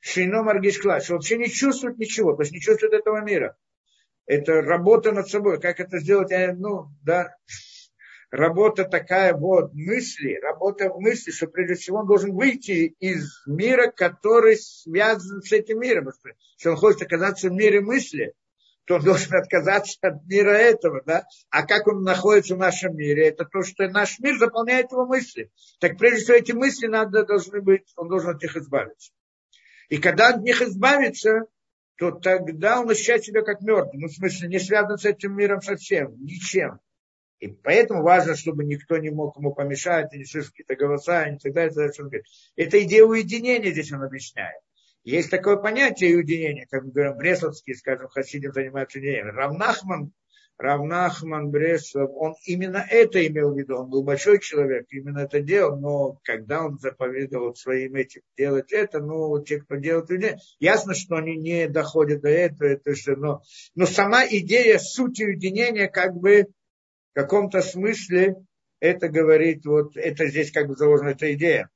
A: Шино Маргишкла, что вообще не чувствует ничего, то есть не чувствует этого мира. Это работа над собой. Как это сделать? Ну, да, работа такая вот мысли, работа в мысли, что прежде всего он должен выйти из мира, который связан с этим миром. Если он хочет оказаться в мире мысли, то он должен отказаться от мира этого, да? А как он находится в нашем мире? Это то, что наш мир заполняет его мысли. Так прежде всего эти мысли надо, должны быть, он должен от них избавиться. И когда от них избавиться, то тогда он ощущает себя как мертвый. Ну, в смысле, не связан с этим миром совсем, ничем. И поэтому важно, чтобы никто не мог ему помешать, не слышать какие-то голоса, и так далее. Это идея уединения здесь он объясняет. Есть такое понятие уединения, как мы говорим, Бресловский, скажем, хасидим занимается уединением. Равнахман, Равнахман Бреслов, он именно это имел в виду. Он был большой человек, именно это делал, но когда он заповедовал своим этим делать это, ну, те, кто делает уединение, ясно, что они не доходят до этого, это что, но, но сама идея сути уединения как бы в каком-то смысле это говорит, вот это здесь как бы заложена эта идея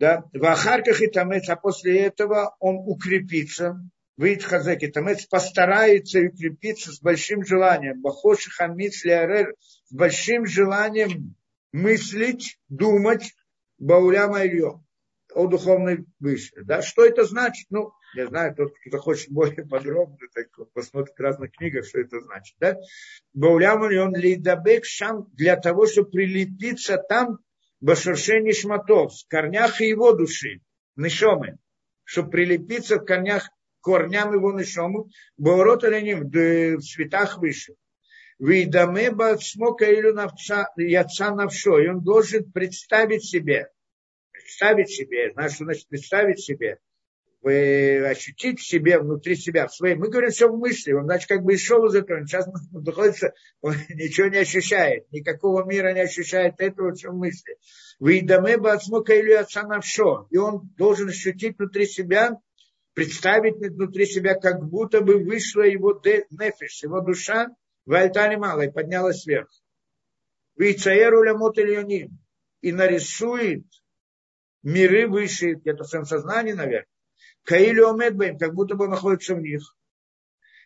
A: да, в Ахарках и Тамец, а после этого он укрепится, выйдет Хазек и Тамец, постарается укрепиться с большим желанием, Бахоши Хамиц Леарер, с большим желанием мыслить, думать, Бауля Майрьем, о духовной выше. Да? Что это значит? Ну, я знаю, тот, кто хочет более подробно, так посмотрит в разных книгах, что это значит. Да? Бауля Майрьем Лейдабек Шам для того, чтобы прилепиться там, Башуршени Шматов, в корнях его души, нишомы, чтобы прилепиться в корнях, корням его нишому, Баурот Аленим, в цветах выше. Вейдаме Бацмока или Яца Навшо, и он должен представить себе, представить себе, знаешь, что значит представить себе, ощутить в себе, внутри себя, в своей. Мы говорим все в мысли, он, значит, как бы и шел из этого, сейчас он находится, он ничего не ощущает, никакого мира не ощущает этого, что в мысли. Выйдаме бацму кайлю отца навшо, и он должен ощутить внутри себя, представить внутри себя, как будто бы вышла его нефиш, его душа, в альтаре мало, и поднялась вверх. Вейцаеру лямот и нарисует миры выше, где-то в своем сознании, наверное, Каилю Омедбаем, как будто бы находится в них.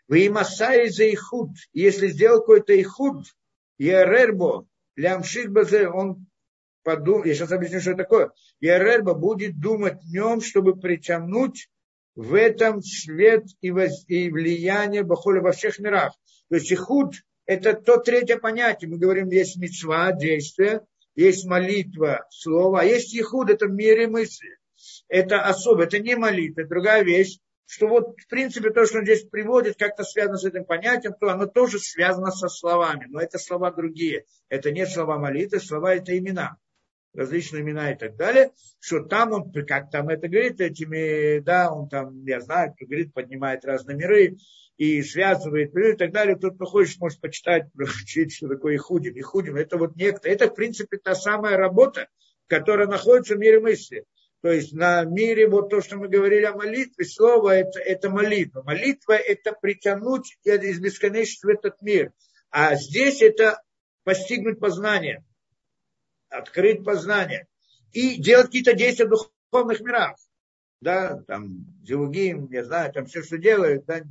A: Вы им асари за ихуд. Если сделал какой-то ихуд, Ярербо, лямшик базе, он подумал, я сейчас объясню, что это такое. Ярербо будет думать днем, чтобы притянуть в этом свет и, воз, и влияние Бахоля во всех мирах. То есть ихуд – это то третье понятие. Мы говорим, есть мецва, действие, есть молитва, слово, а есть ихуд – это в мире мысли это особо, это не молитва, это другая вещь, что вот, в принципе, то, что он здесь приводит, как-то связано с этим понятием, то оно тоже связано со словами, но это слова другие. Это не слова молитвы, слова это имена, различные имена и так далее, что там он, как там это говорит, этими, да, он там, я знаю, кто говорит, поднимает разные миры и связывает и так далее. Кто, кто хочет, может почитать, учить, что такое Ихудим. Ихудим, это вот некто, это, в принципе, та самая работа, которая находится в мире мысли. То есть на мире, вот то, что мы говорили о молитве, слово это, это молитва. Молитва это притянуть из бесконечности в этот мир. А здесь это постигнуть познание, открыть познание и делать какие-то действия в духовных мирах. Да, там, Зилугим, я знаю, там все, что делают, да,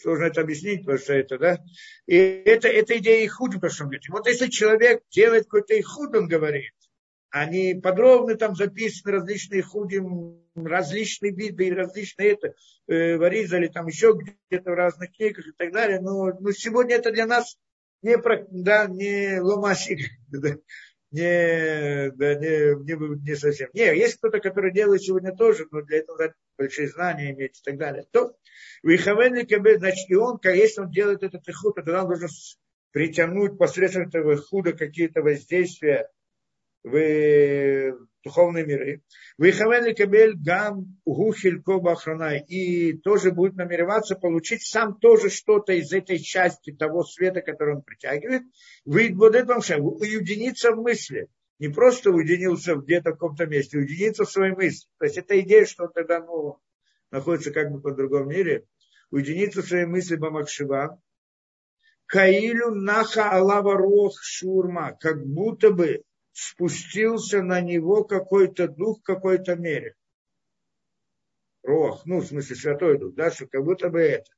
A: сложно это объяснить, потому что это, да. И это, это идея Ихуд, про что он говорит. Вот если человек делает какой-то Ихуд, он говорит, они подробно там записаны различные худим, различные виды и различные это, э, варизали там еще где-то в разных книгах и так далее. Но, но сегодня это для нас не, да, не ломасик, да, не, да, не, не, не совсем. Не, есть кто-то, который делает сегодня тоже, но для этого надо большие знания иметь и так далее. То, значит, и он, если он делает этот ихуд, то тогда он должен притянуть посредством этого худа какие-то воздействия в духовные миры. Выхавен кабель гам гухилько бахранай. И тоже будет намереваться получить сам тоже что-то из этой части того света, который он притягивает. Выйдет уединиться в мысли. Не просто уединился где-то в каком-то месте, уединиться в своей мысли. То есть это идея, что он тогда ну, находится как бы по другом мире. Уединиться в своей мысли Бамакшива. Каилю наха алава рох шурма. Как будто бы спустился на него какой-то дух в какой-то мере. Рох, ну, в смысле, Святой Дух, да, что как будто бы это.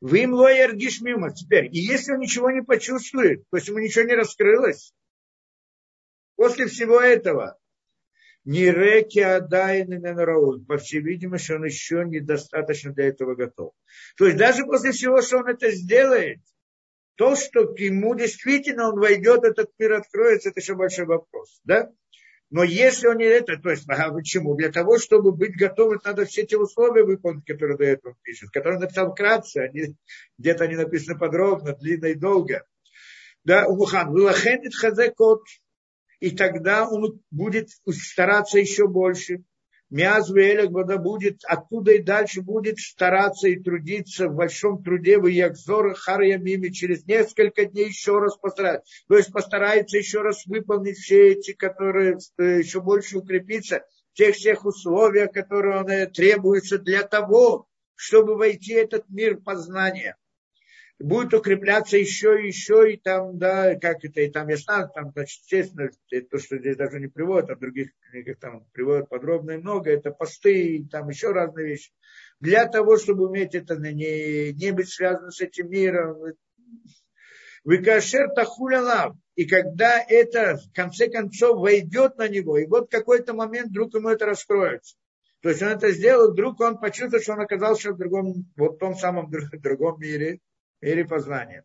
A: Вы им лоергиш мимо теперь. И если он ничего не почувствует, то есть ему ничего не раскрылось, после всего этого, Не реки Адайны Менарауль. По всей видимости, он еще недостаточно для этого готов. То есть даже после всего, что он это сделает, то, что к ему действительно он войдет, этот мир откроется, это еще большой вопрос. Да? Но если он не это, то есть, а почему? Для того, чтобы быть готовым, надо все эти условия выполнить, которые до этого пишет, которые он написал вкратце, они, где-то они написаны подробно, длинно и долго. Да, Умухан, вылахенит хазекот, и тогда он будет стараться еще больше. Мязву Элек вода будет, оттуда и дальше будет стараться и трудиться в большом труде в Якзор Харьямими через несколько дней еще раз постараться. То есть постарается еще раз выполнить все эти, которые э, еще больше укрепиться тех всех условиях, которые э, требуется для того, чтобы войти в этот мир познания будет укрепляться еще и еще, и там, да, как это, и там я знаю, там, значит, естественно, то, что здесь даже не приводят, а в других книгах там приводят подробно и много, это посты, и там еще разные вещи. Для того, чтобы уметь это, не, не быть связанным с этим миром. Викашер тахулялав. И когда это, в конце концов, войдет на него, и вот какой-то момент вдруг ему это раскроется. То есть он это сделал, вдруг он почувствует, что он оказался в другом, вот в том самом другом мире, или познания.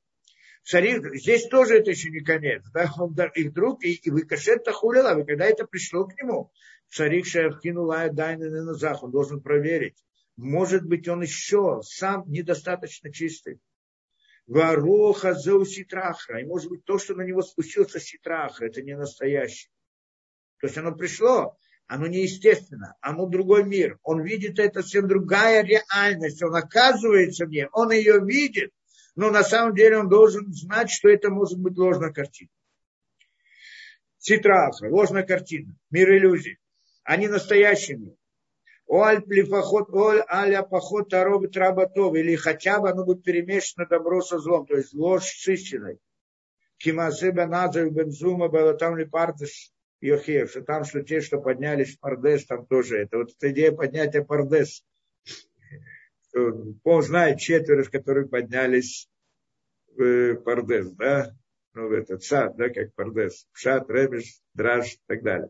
A: Царик, здесь тоже это еще не конец. Да? Он, их друг, и, и выкашет хулила, и когда это пришло к нему, царик шахкинул дайны на назах, он должен проверить. Может быть, он еще сам недостаточно чистый. Вароха зеу ситрахра. И может быть, то, что на него спустился ситрахра, это не настоящий. То есть оно пришло, оно неестественно, оно другой мир. Он видит это совсем другая реальность. Он оказывается в ней, он ее видит, но на самом деле он должен знать, что это может быть ложная картина. Цитраха, ложная картина, мир иллюзий. Они настоящими. Оль аля пахот тароб трабатов, или хотя бы оно будет перемешано добро со злом, то есть ложь с истиной. Кимасе беназа бензума там ли пардес Йохев, что там, что те, что поднялись в Пардес, там тоже это. Вот эта идея поднятия Пардес, он знает четверо, которые поднялись в Пардес, да, ну, в этот сад, да, как Пардес, Пшат, Ребеш, Драж и так далее.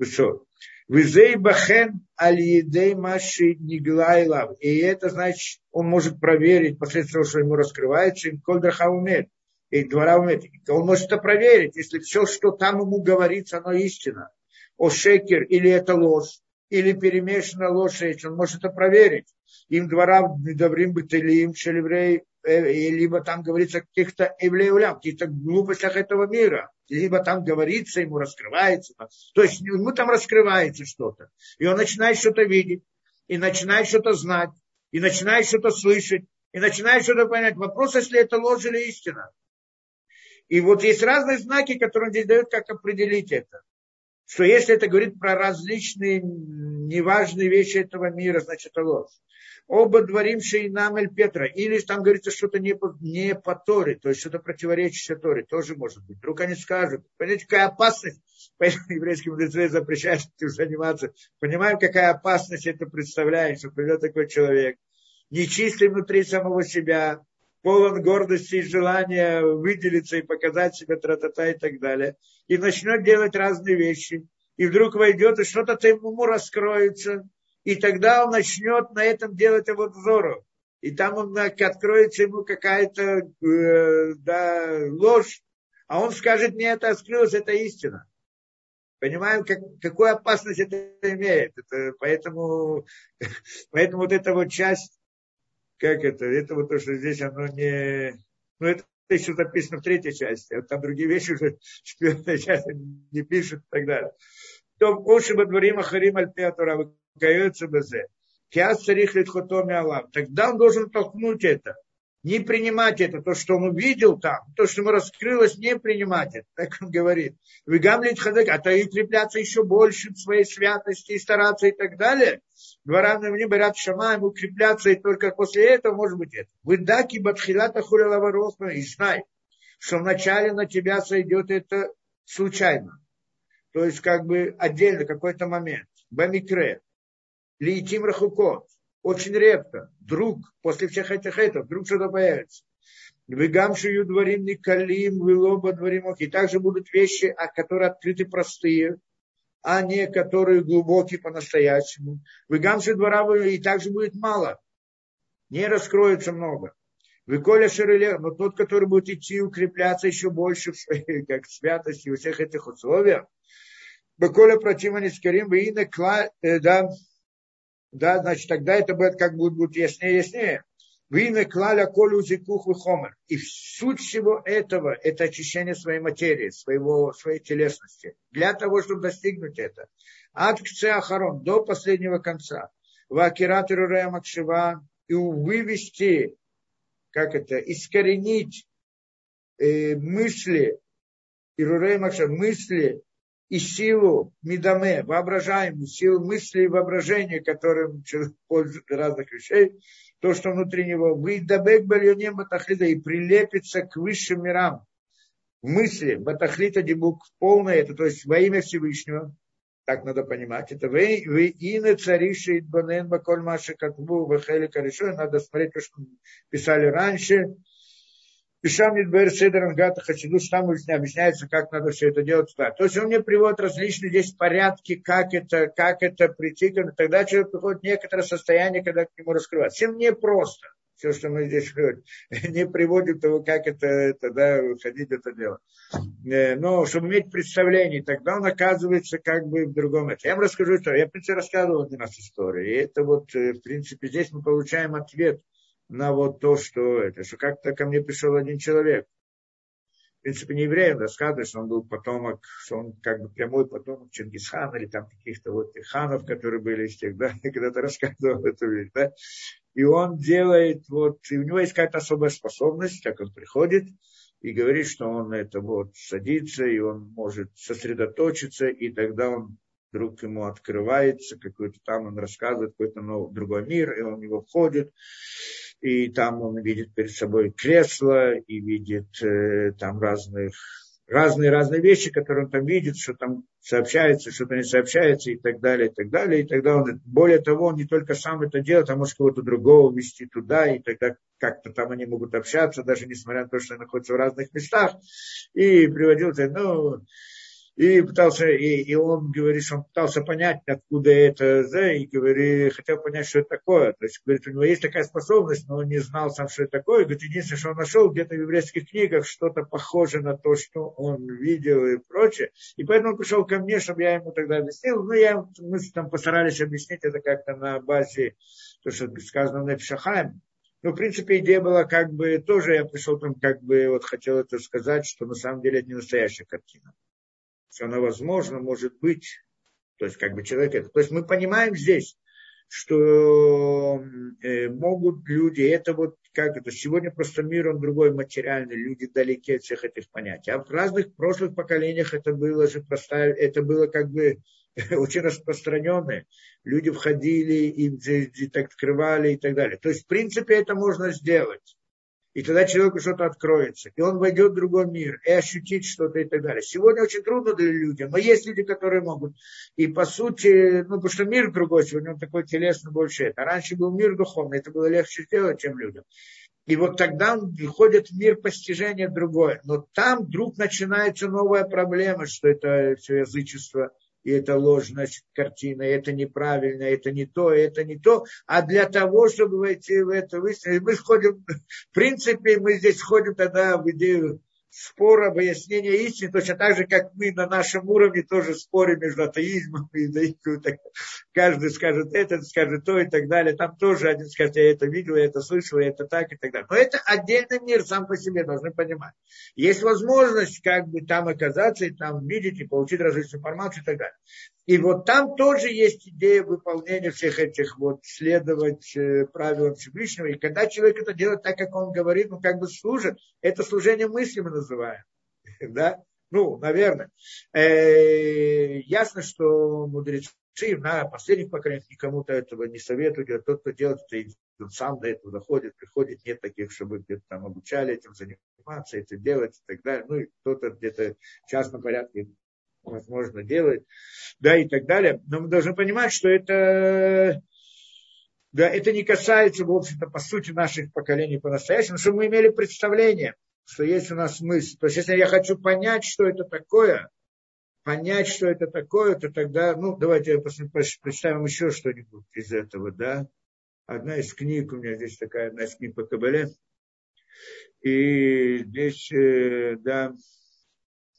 A: Что? Визей бахен аль маши ниглайлав. И это значит, он может проверить посредством того, что ему раскрывается, и кольдраха умеет. И двора умеет. Он может это проверить, если все, что там ему говорится, оно истина. О шекер или это ложь или перемешана ложь, он может это проверить. Им двора добрым бытылим, шелеврей, э, либо там говорится о каких-то евлеулям, каких-то глупостях этого мира, либо там говорится, ему раскрывается. То есть ему там раскрывается что-то. И он начинает что-то видеть, и начинает что-то знать, и начинает что-то слышать, и начинает что-то понять. Вопрос, если это ложь или истина. И вот есть разные знаки, которые он здесь дает, как определить это что если это говорит про различные неважные вещи этого мира, значит это ложь. Оба дворим Шейнам Петра. Или там говорится что-то не по, не по Торе, то есть что-то противоречащее Торе, тоже может быть. Вдруг они скажут, понимаете, какая опасность, поэтому еврейским мудрецы запрещают этим заниматься. Понимаем, какая опасность это представляет, что придет такой человек, нечистый внутри самого себя, полон гордости и желания выделиться и показать себя, тра-та-та и так далее, и начнет делать разные вещи, и вдруг войдет, и что-то ему раскроется, и тогда он начнет на этом делать его взору. И там он, откроется ему какая-то э, да, ложь, а он скажет, мне это открылось, это истина. Понимаем, как, какую опасность это имеет. Это, поэтому, поэтому вот эта вот часть как это, это вот то, что здесь оно не, ну это еще записано в третьей части, а там другие вещи уже в четвертой части не пишут и так далее. То уши во дворим ахарим альпеатура выкаются безе. Киас царих литхотоми алам. Тогда он должен толкнуть это не принимать это, то, что он увидел там, то, что ему раскрылось, не принимать это, так он говорит. Выгамлить хадек, а то и укрепляться еще больше в своей святости и стараться и так далее. Дворам мне говорят, шамаем укрепляться, и только после этого может быть это. Выдаки бадхилата хулялаварохна, и знай, что вначале на тебя сойдет это случайно. То есть как бы отдельно какой-то момент. Бамикре. Лиитим рахукот очень редко. Вдруг, после всех этих этого, вдруг что-то появится. Выгамшию дворим никалим, вылоба дворим И также будут вещи, которые открыты простые. а не которые глубокие по-настоящему. Вы гамши двора и также будет мало. Не раскроется много. Вы Коля Шереле, но тот, который будет идти укрепляться еще больше в своей как святости во всех этих условиях, Беколя противно скорим, вы и да, да, значит, тогда это будет как будет, будет яснее, яснее. Вы клаля колю зикух хомер. И суть всего этого – это очищение своей материи, своего, своей телесности. Для того, чтобы достигнуть это. От ахарон, до последнего конца. Вакиратору Макшива и вывести, как это, искоренить э, мысли, и мысли и силу медаме, воображаемую, силу мысли и воображения, которым пользуются разных вещей, то, что внутри него, выйдабек бальонем батахлита и прилепится к высшим мирам. В мысли батахлита дебук полное, это то есть во имя Всевышнего, так надо понимать. Это вы, вы и на цариши идбанен баколь маши катбу вахели корешой. Надо смотреть то, что писали раньше. Пишам Нидбер Седер Ангата Хасидус, там объясняется, как надо все это делать. То есть он мне приводит различные здесь порядки, как это, как это прийти. Тогда человек приходит в некоторое состояние, когда к нему раскрывать. Всем не просто. Все, что мы здесь говорим, не приводит того, как это, это да, выходить это дело. Э, но чтобы иметь представление, тогда он оказывается как бы в другом. Я вам расскажу историю. Я, в принципе, рассказывал один раз историю. И это вот, э, в принципе, здесь мы получаем ответ на вот то, что это, что как-то ко мне пришел один человек. В принципе, не евреем рассказывает, что он был потомок, что он как бы прямой потомок Чингисхана или там каких-то вот ханов, которые были из тех, да, когда-то рассказывал эту вещь, да. И он делает вот, и у него есть какая-то особая способность, как он приходит, и говорит, что он это вот садится, и он может сосредоточиться, и тогда он вдруг ему открывается, какой-то там он рассказывает какой-то новый, другой мир, и он в него входит, и там он видит перед собой кресло, и видит э, там разных, разные разные вещи, которые он там видит, что там сообщается, что-то не сообщается, и так далее, и так далее. И тогда он, более того, он не только сам это делает, а может кого-то другого вести туда, и тогда как-то там они могут общаться, даже несмотря на то, что они находятся в разных местах. И приводил, ну, и пытался, и, и он говорит, что он пытался понять, откуда это, да, и говорит, хотел понять, что это такое. То есть, говорит, у него есть такая способность, но он не знал сам, что это такое. Говорит, единственное, что он нашел где-то в еврейских книгах что-то похожее на то, что он видел и прочее. И поэтому он пришел ко мне, чтобы я ему тогда объяснил. Ну, я, мы там постарались объяснить это как-то на базе, то, что сказано в Непшахаем. Ну, в принципе, идея была как бы, тоже я пришел там, как бы, вот хотел это сказать, что на самом деле это не настоящая картина что она возможно может быть, то есть как бы человек это. То есть мы понимаем здесь, что э, могут люди, это вот как это, сегодня просто мир, он другой материальный, люди далеки от всех этих понятий. А в разных прошлых поколениях это было же простая, это было как бы очень распространенное. Люди входили, им открывали и так далее. То есть, в принципе, это можно сделать и тогда человеку что-то откроется, и он войдет в другой мир, и ощутит что-то и так далее. Сегодня очень трудно для людей, но есть люди, которые могут. И по сути, ну, потому что мир другой, сегодня он такой телесный больше. А раньше был мир духовный, это было легче сделать, чем людям. И вот тогда он приходит в мир постижения другое. Но там вдруг начинается новая проблема, что это все язычество – и это ложная картина, это неправильно, это не то, это не то. А для того, чтобы войти в это, мы сходим, в принципе, мы здесь ходим тогда в идею спора, выяснения истины, точно так же, как мы на нашем уровне тоже спорим между атеизмом и иудаизмом. Каждый скажет это, скажет то и так далее. Там тоже один скажет, я это видел, я это слышал, я это так и так далее. Но это отдельный мир сам по себе, должны понимать. Есть возможность как бы там оказаться и там видеть и получить различную информацию и так далее. И вот там тоже есть идея выполнения всех этих вот, следовать э, правилам Всевышнего. И когда человек это делает так, как он говорит, ну как бы служит, это служение мысли мы называем. Да? Ну, наверное. Э, ясно, что мудрецы на последних поколениях никому-то этого не советуют. Тот, кто делает это, он сам до этого доходит, приходит. Нет таких, чтобы где-то там обучали этим заниматься, это делать и так далее. Ну, и кто-то где-то в частном порядке возможно, делает, да, и так далее. Но мы должны понимать, что это, да, это не касается, в общем-то, по сути, наших поколений по-настоящему, чтобы мы имели представление, что есть у нас мысль. То есть, если я хочу понять, что это такое, понять, что это такое, то тогда, ну, давайте представим еще что-нибудь из этого, да. Одна из книг, у меня здесь такая одна из книг по Кабале. И здесь, э, да,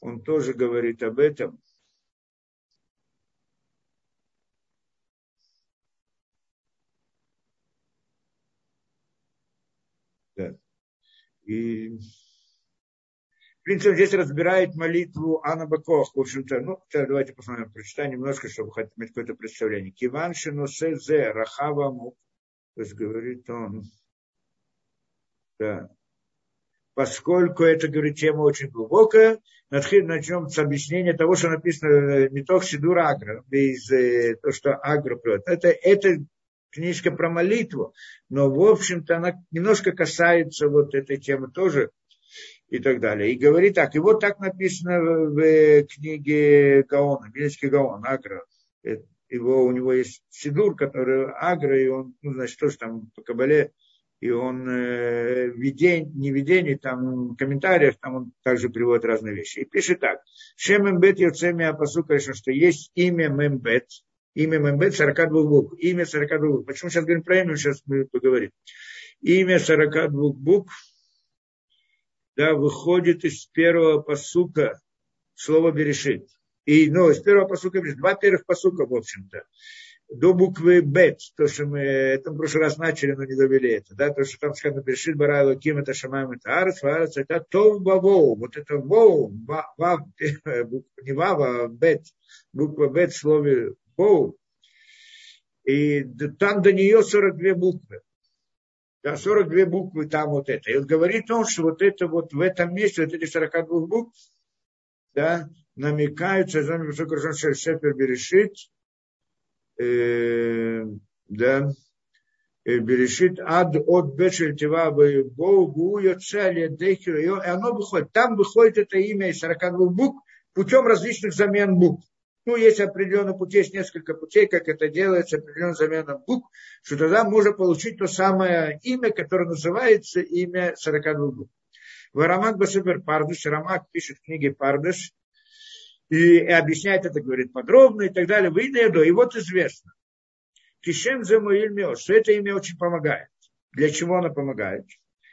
A: он тоже говорит об этом. Да. И в принципе, здесь разбирает молитву Анна Бакох. В общем-то, ну, давайте посмотрим, прочитаю немножко, чтобы хоть иметь какое-то представление. Киван Рахава Мук. То есть говорит он, да, поскольку это, говорит, тема очень глубокая, начнем с объяснения того, что написано не только Сидур Агра, из э, то, что Агра приводит. Это, это книжка про молитву, но, в общем-то, она немножко касается вот этой темы тоже, и так далее. И говорит так, и вот так написано в книге Гаона, Вильнинский Гаон, Агра. Его, у него есть Сидур, который Агра, и он, ну, значит, тоже там по Кабале, и он э, видень, не видение, там в комментариях, там он также приводит разные вещи. И пишет так. Шем Мембет Йоцеми Апасу, конечно, что есть имя Мембет, имя Мембет 42 букв, имя 42 букв. Почему сейчас говорим про имя, сейчас мы поговорим. Имя 42 букв, да, выходит из первого посука слова Берешит. И, ну, из первого посука Берешит. Два первых посука, в общем-то. До буквы Бет, то, что мы это в прошлый раз начали, но не довели это, да, то, что там сказано Берешит, Барайло, Ким, это Шамаем, это Арес, Варес, это Тов Бавоу, вот это Воу, Вав, не Вав, а Бет, буква Бет в слове Воу, и там до нее 42 буквы. Да, 42 буквы там вот это. И вот говорит он, что вот это вот в этом месте, вот эти 42 букв, да, намекаются, Шефер Берешит, э, да, э, Берешит ад от Бешель Тива Богу Йоцели Дехио, и оно выходит, там выходит это имя из 42 букв путем различных замен букв. Ну, есть определенный путь, есть несколько путей, как это делается, определенная замена букв, что тогда можно получить то самое имя, которое называется имя 42 букв. Варамак Басубер Пардыш, Рамак пишет в книге Пардыш, и, и объясняет это, говорит подробно и так далее. Выйдя до, и вот известно. Кишем Замуиль что это имя очень помогает. Для чего оно помогает?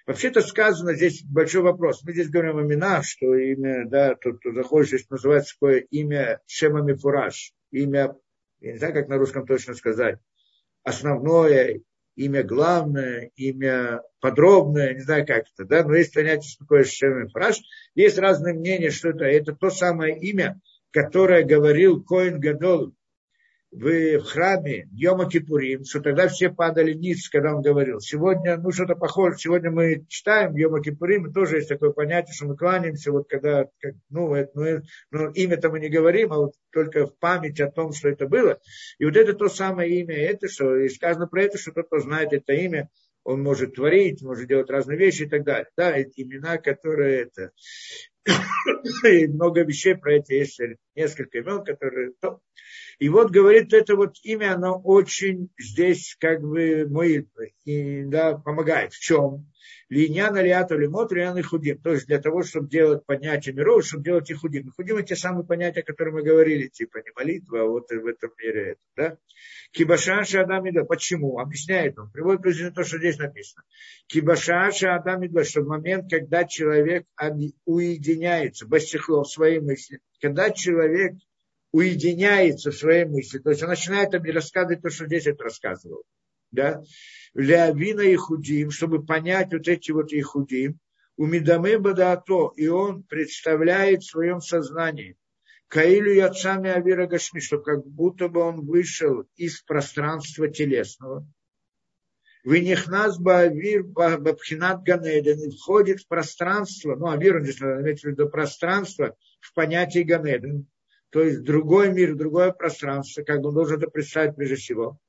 A: Вообще-то сказано, здесь большой вопрос. Мы здесь говорим о именах, что имя, да, тут, тут заходишь, здесь называется такое имя Шема Мифураж. Имя, я не знаю, как на русском точно сказать, основное, имя главное, имя подробное, не знаю как это, да, но есть понятие, что такое Шема Мифураж. Есть разные мнения, что это, это то самое имя, которое говорил Коин Гадол в храме Йома Кипурим, что тогда все падали ниц, когда он говорил. Сегодня, ну, что-то похоже, сегодня мы читаем Йома Кипурим, тоже есть такое понятие, что мы кланяемся, вот когда, как, ну, это, ну, ну имя-то мы не говорим, а вот только в память о том, что это было. И вот это то самое имя, это что, и сказано про это, что тот, кто знает это имя, он может творить, может делать разные вещи и так далее. Да, эти имена, которые это... и много вещей про эти есть, несколько имен, которые... И вот говорит, это вот имя, оно очень здесь как бы и, да, помогает. В чем? Линян алиату лимот, линян и худим. То есть для того, чтобы делать поднятие миров, чтобы делать их худим. И худим те самые понятия, о которых мы говорили, типа не молитва, а вот в этом мире это, да? Кибашан Шадамида. Почему? Объясняет он. Приводит признание то, что здесь написано. Кибашан Шадамида, что в момент, когда человек уединяется, басихло в своей мысли, когда человек уединяется в своей мысли, то есть он начинает рассказывать то, что здесь это рассказывал. Да? Леавина и худим, чтобы понять вот эти вот и худим, у Медаме Бадаато, и он представляет в своем сознании, Каилю Яцами Авира Гашми, что как будто бы он вышел из пространства телесного. Вынехназ Баавир Бабхинат Ганеден и входит в пространство, ну, Авир, он здесь имеется в виду пространство, в понятие Ганеден, то есть другой мир, другое пространство, как он должен это представить прежде всего.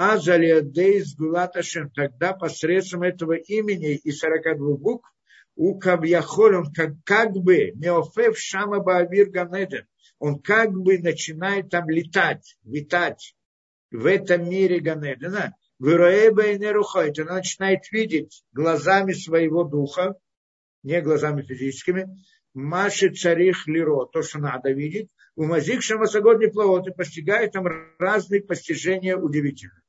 A: А Залиадейс Гулаташем, тогда посредством этого имени и 42 букв, у Кабьяхоль, он как, как бы, Неофев Шама Баавир Ганеден, он как бы начинает там летать, летать в этом мире Ганедена. Выроэба и нерухает, он начинает видеть глазами своего духа, не глазами физическими, Маши царих лиро, то, что надо видеть, у мазик шамасагод плавот и постигает там разные постижения удивительные.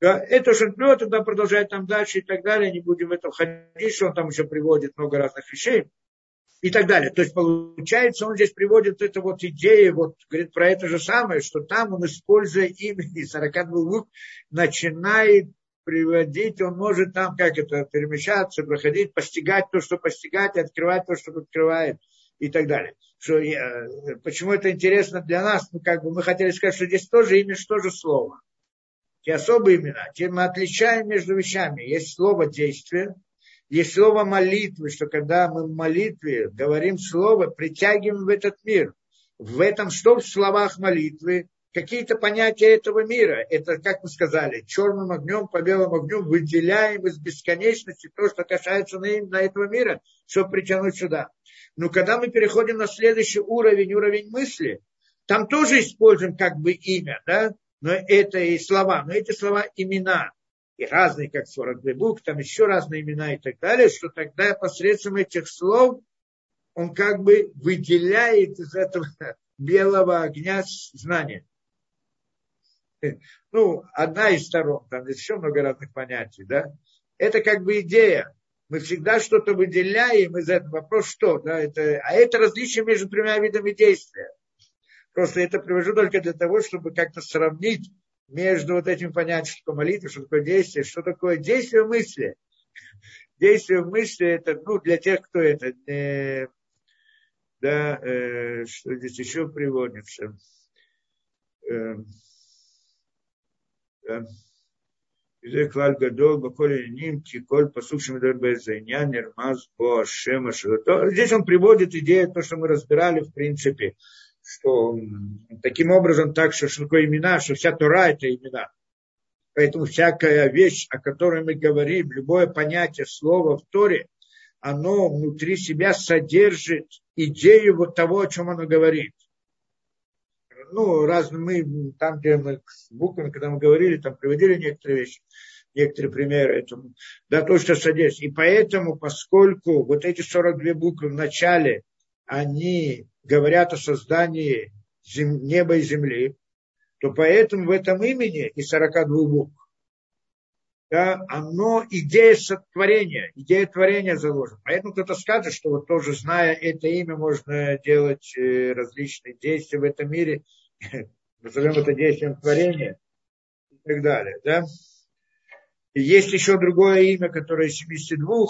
A: Это Шенплет, тогда продолжает там дальше и так далее, не будем в это входить, что он там еще приводит много разных вещей и так далее. То есть получается, он здесь приводит эту вот идею, вот говорит про это же самое, что там он, используя имени 42 букв, начинает приводить, он может там, как это, перемещаться, проходить, постигать то, что постигать, открывать то, что открывает и так далее. Что, я, почему это интересно для нас? Ну, как бы мы хотели сказать, что здесь тоже имя, что же слово. Те особые имена, те мы отличаем между вещами. Есть слово действие, есть слово молитвы, что когда мы в молитве говорим слово, притягиваем в этот мир. В этом что в словах молитвы? Какие-то понятия этого мира. Это, как мы сказали, черным огнем по белому огню выделяем из бесконечности то, что касается на, на этого мира, чтобы притянуть сюда. Но когда мы переходим на следующий уровень, уровень мысли, там тоже используем как бы имя, да? Но это и слова, но эти слова имена и разные, как 42 букв, там еще разные имена и так далее, что тогда посредством этих слов он как бы выделяет из этого белого огня знания. Ну, одна из сторон, там еще много разных понятий, да. Это как бы идея. Мы всегда что-то выделяем из этого. Вопрос что, да, это, а это различие между тремя видами действия. Просто это привожу только для того, чтобы как-то сравнить между вот этим понятием, что такое молитва, что такое действие, что такое действие мысли. Действие мысли это, ну, для тех, кто это, э, да, э, что здесь еще приводится. Э, да. וזה כלל גדול בכל העניינים, כי כל פסוק שמדבר באיזה עניין נרמז בו השם אשר Здесь он приводит идею, то, что мы разбирали в принципе, что таким образом так, что, такое имена, что вся Тура это имена. Поэтому всякая вещь, о которой мы говорим, любое понятие, слово в Торе, оно внутри себя содержит идею вот того, о чем оно говорит. Ну, раз мы, там, где мы с буквами, когда мы говорили, там приводили некоторые вещи, некоторые примеры этому, да, то, что содержит. И поэтому, поскольку вот эти 42 буквы в начале, они говорят о создании зем, неба и земли, то поэтому в этом имени и 42 букв, да, оно идея сотворения, идея творения заложена. Поэтому кто-то скажет, что вот тоже зная это имя, можно делать э, различные действия в этом мире, назовем это действием творения и так далее. Да? И есть еще другое имя, которое из 72,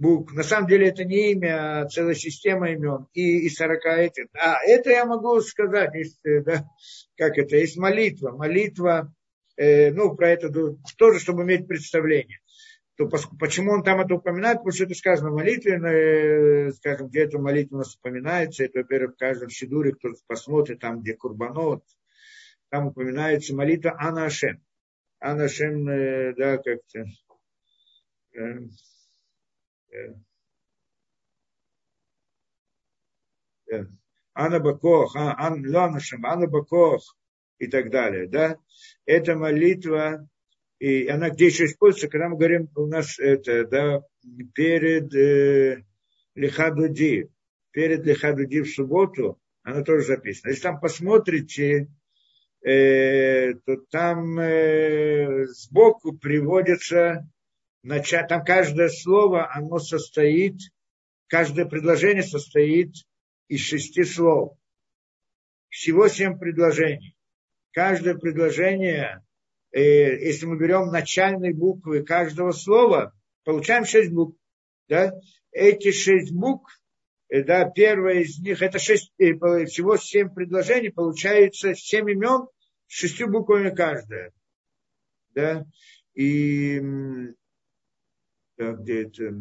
A: букв. На самом деле это не имя, а целая система имен. И, и 40 этих. А это я могу сказать, есть, э, да, как это, есть молитва. Молитва, э, ну, про это тоже, чтобы иметь представление. То, почему он там это упоминает? Потому что это сказано в молитве, э, скажем, где эта молитва у нас упоминается. Это, во-первых, в каждом щедуре, кто посмотрит, там, где Курбанот, там упоминается молитва Ана Ашем. Ана Ашем, э, да, как-то... Э, Анна Бакох, Ан Ланашем, Анна Бакох и так далее, да, это молитва, и она где еще используется, когда мы говорим, у нас это, да, перед э, Лихадуди, перед Лихадуди в субботу, она тоже записана. Если там посмотрите, э, то там э, сбоку приводится там каждое слово, оно состоит, каждое предложение состоит из шести слов. Всего семь предложений. Каждое предложение, э, если мы берем начальные буквы каждого слова, получаем шесть букв. Да? Эти шесть букв, э, да, первая из них, это шесть, э, всего семь предложений, получается семь имен шестью буквами каждое. Да? И где это...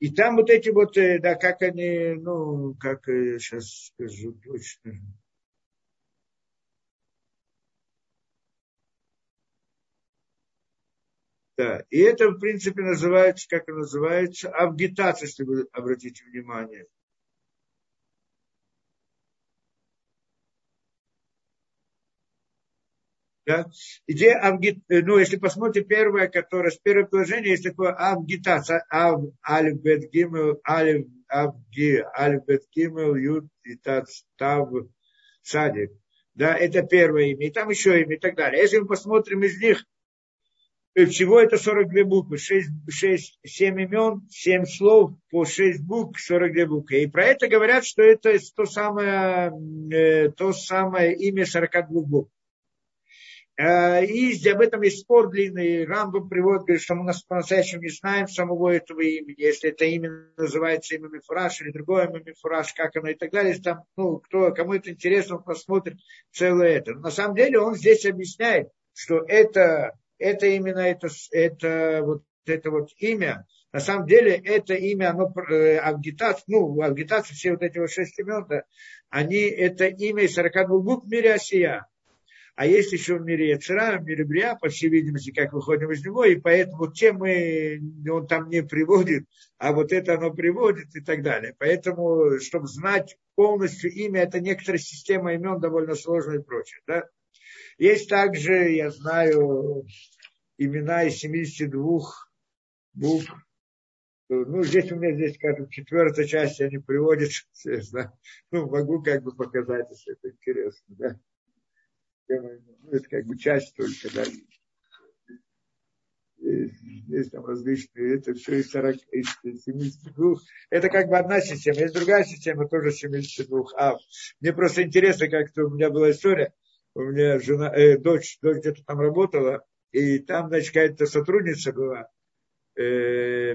A: И там вот эти вот, э, да, как они, ну, как сейчас э, скажу точно. Да, и это, в принципе, называется, как это называется, авгитация, если вы обратите внимание. Да? Где авгит, ну, если посмотрите первое, которое, с первого положения есть такое авгитация, ав, алиф, бет, гимел, алиф, авги, алиф, бет, гимел, ют, и тат, тав, садик. Да, это первое имя. И там еще имя и так далее. Если мы посмотрим из них, всего это 42 буквы, 6, 6, 7 имен, 7 слов по 6 букв, 42 буквы. И про это говорят, что это то самое, э, то самое имя 42 букв. Э, и об этом есть спор длинный. Рамбам приводит, говорит, что мы по-настоящему не знаем самого этого имени. Если это имя называется имя Мифураж или другое имя Мифураж, как оно и так далее. Если там, ну, кто, кому это интересно, он посмотрит целое это. Но на самом деле он здесь объясняет, что это это именно это, это, вот, это вот имя, на самом деле это имя, оно э, агитация, ну, агитация, все вот эти вот шесть имен, да, они, это имя из 42 букв в мире Осия. А есть еще в мире Яцера, в мире Брия, по всей видимости, как выходим из него, и поэтому тем мы, он там не приводит, а вот это оно приводит и так далее. Поэтому, чтобы знать полностью имя, это некоторая система имен довольно сложная и прочее. Да? Есть также, я знаю, имена из 72 букв. Ну, здесь у меня здесь, скажем, четвертая часть, они приводят, ну, могу как бы показать, если это интересно, да. Ну, это как бы часть только, да. Есть, там различные, это все из, 40, из 72. Это как бы одна система. Есть другая система, тоже 72. А мне просто интересно, как-то у меня была история у меня жена, э, дочь, дочь где-то там работала, и там, значит, какая-то сотрудница была, э,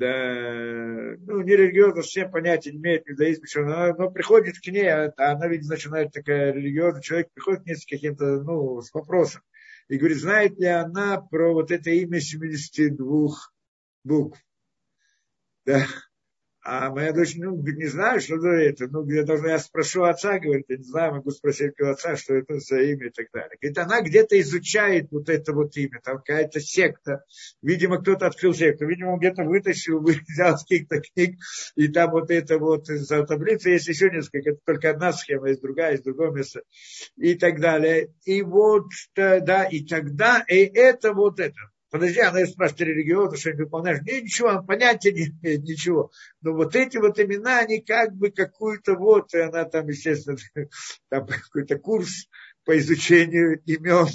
A: да, ну, не религиозно, всем понятия не имеет, иудаизм, что она, но приходит к ней, а она, видит, начинает такая религиозная, человек приходит к ней с каким-то, ну, с вопросом, и говорит, знает ли она про вот это имя 72 букв. Да. А моя дочь, ну, не знаю, что за это. Ну, я должна, я спрошу отца, говорит, я не знаю, могу спросить у отца, что это за имя и так далее. Говорит, она где-то изучает вот это вот имя, там какая-то секта. Видимо, кто-то открыл секту, видимо, он где-то вытащил, взял с каких-то книг, и там вот это вот за таблицы есть еще несколько, это только одна схема, есть другая, есть другое место, и так далее. И вот, да, и тогда, и это вот это подожди, она спрашивает религиозно, что не выполняешь. Не, ничего, он понятия не имеет, ничего. Но вот эти вот имена, они как бы какую-то вот, и она там, естественно, там какой-то курс по изучению имен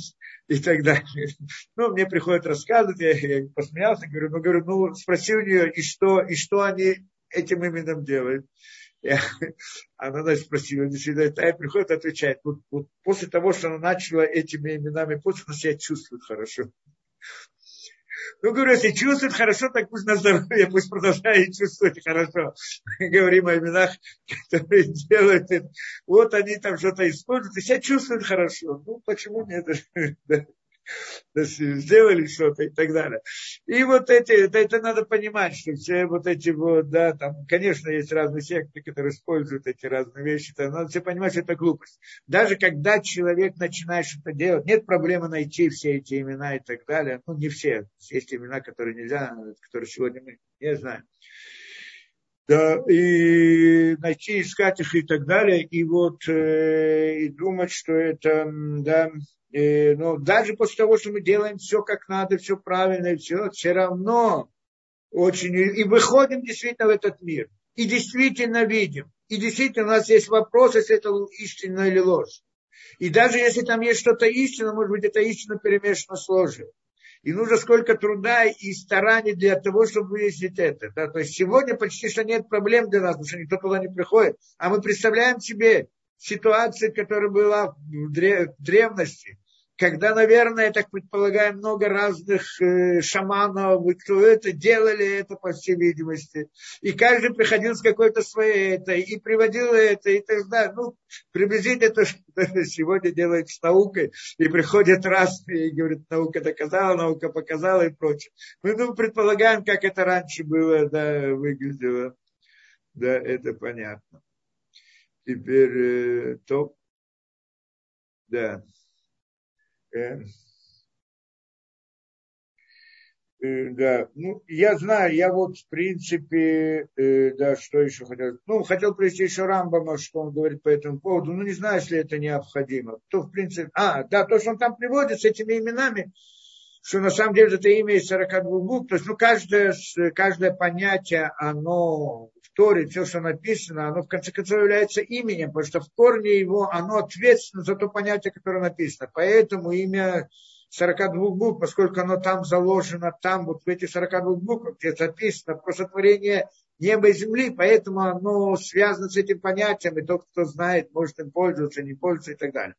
A: и так далее. Ну, мне приходят рассказывать, я, я посмеялся, говорю, ну, говорю, ну, спроси у нее, и что, и что они этим именем делают. Я, она, значит, спросила, действительно, а приходит, отвечает, вот, вот после того, что она начала этими именами, после она себя чувствует хорошо. Ну, говорю, если чувствует хорошо, так пусть на здоровье, пусть продолжает чувствовать хорошо. Говорим о именах, которые делают это. Вот они там что-то используют, и себя чувствуют хорошо. Ну, почему нет? сделали что-то и так далее. И вот эти, это, это надо понимать, что все вот эти вот, да, там, конечно, есть разные секты, которые используют эти разные вещи, то надо все понимать, что это глупость. Даже когда человек начинает что-то делать, нет проблемы найти все эти имена и так далее. Ну, не все. Есть имена, которые нельзя, которые сегодня мы не знаем да, и найти, искать их и так далее, и вот э, и думать, что это, да, э, но даже после того, что мы делаем все как надо, все правильно, все, все равно очень, и выходим действительно в этот мир, и действительно видим, и действительно у нас есть вопрос, если это истина или ложь. И даже если там есть что-то истинное, может быть, это истина перемешано с ложью. И нужно сколько труда и стараний для того, чтобы выяснить это. Да? То есть сегодня почти что нет проблем для нас, потому что никто туда не приходит. А мы представляем себе ситуацию, которая была в древности когда, наверное, я так предполагаю, много разных э, шаманов, кто это делали, это по всей видимости. И каждый приходил с какой-то своей это, и приводил это, и так далее. Ну, приблизительно то, что сегодня делают с наукой, и приходят раз и говорят, наука доказала, наука показала и прочее. Мы ну, предполагаем, как это раньше было, да, выглядело. Да, это понятно. Теперь э, топ. Да. Э, да, ну, я знаю, я вот, в принципе, э, да, что еще хотел, ну, хотел привести еще Рамбама, что он говорит по этому поводу, ну, не знаю, если это необходимо, то, в принципе, а, да, то, что он там приводит с этими именами, что на самом деле это имя из 42 букв, то есть, ну, каждое, каждое понятие, оно Торе, все, что написано, оно в конце концов является именем, потому что в корне его оно ответственно за то понятие, которое написано. Поэтому имя 42 букв, поскольку оно там заложено, там вот в этих 42 буквах, где записано про сотворение неба и земли, поэтому оно связано с этим понятием, и тот, кто знает, может им пользоваться, не пользоваться и так далее.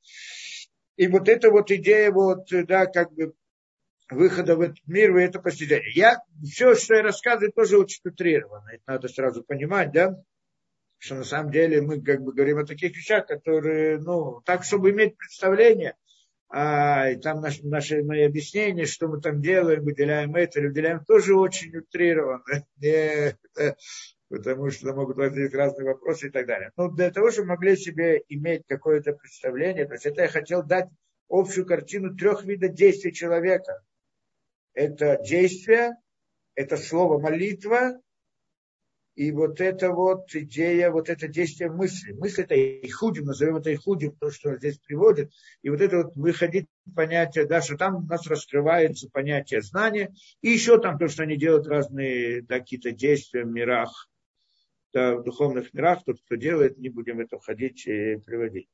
A: И вот эта вот идея, вот, да, как бы выхода в этот мир, и это постижение. Я, все, что я рассказываю, тоже очень утрированно. Это надо сразу понимать, да, что на самом деле мы как бы говорим о таких вещах, которые, ну, так, чтобы иметь представление – а, и там наши, наши мои объяснения, что мы там делаем, выделяем это или выделяем, тоже очень утрировано, потому что могут возникнуть разные вопросы и так далее. Но для того, чтобы могли себе иметь какое-то представление, то есть это я хотел дать общую картину трех видов действий человека. Это действие, это слово молитва и вот эта вот идея, вот это действие мысли. Мысль это ихудим, назовем это ихудим, то, что здесь приводит. И вот это вот выходить понятие, да, что там у нас раскрывается понятие знания. И еще там то, что они делают разные да, какие-то действия в мирах, да, в духовных мирах. Тот, кто делает, не будем это входить и приводить.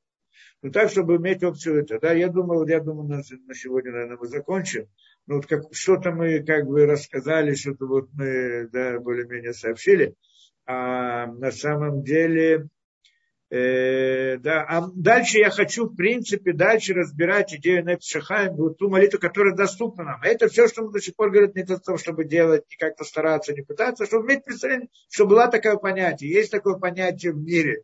A: Ну так, чтобы иметь опцию это. Да, я думал, я думаю, на, на сегодня, наверное, мы закончим. Ну, вот как, что-то мы как бы рассказали, что-то вот мы да, более-менее сообщили а на самом деле, э, да, а дальше я хочу, в принципе, дальше разбирать идею Нефшахаем, вот ту молитву, которая доступна нам. Это все, что мы до сих пор говорим, не того, чтобы делать, не как-то стараться, не пытаться, чтобы иметь представление, что была такое понятие, есть такое понятие в мире,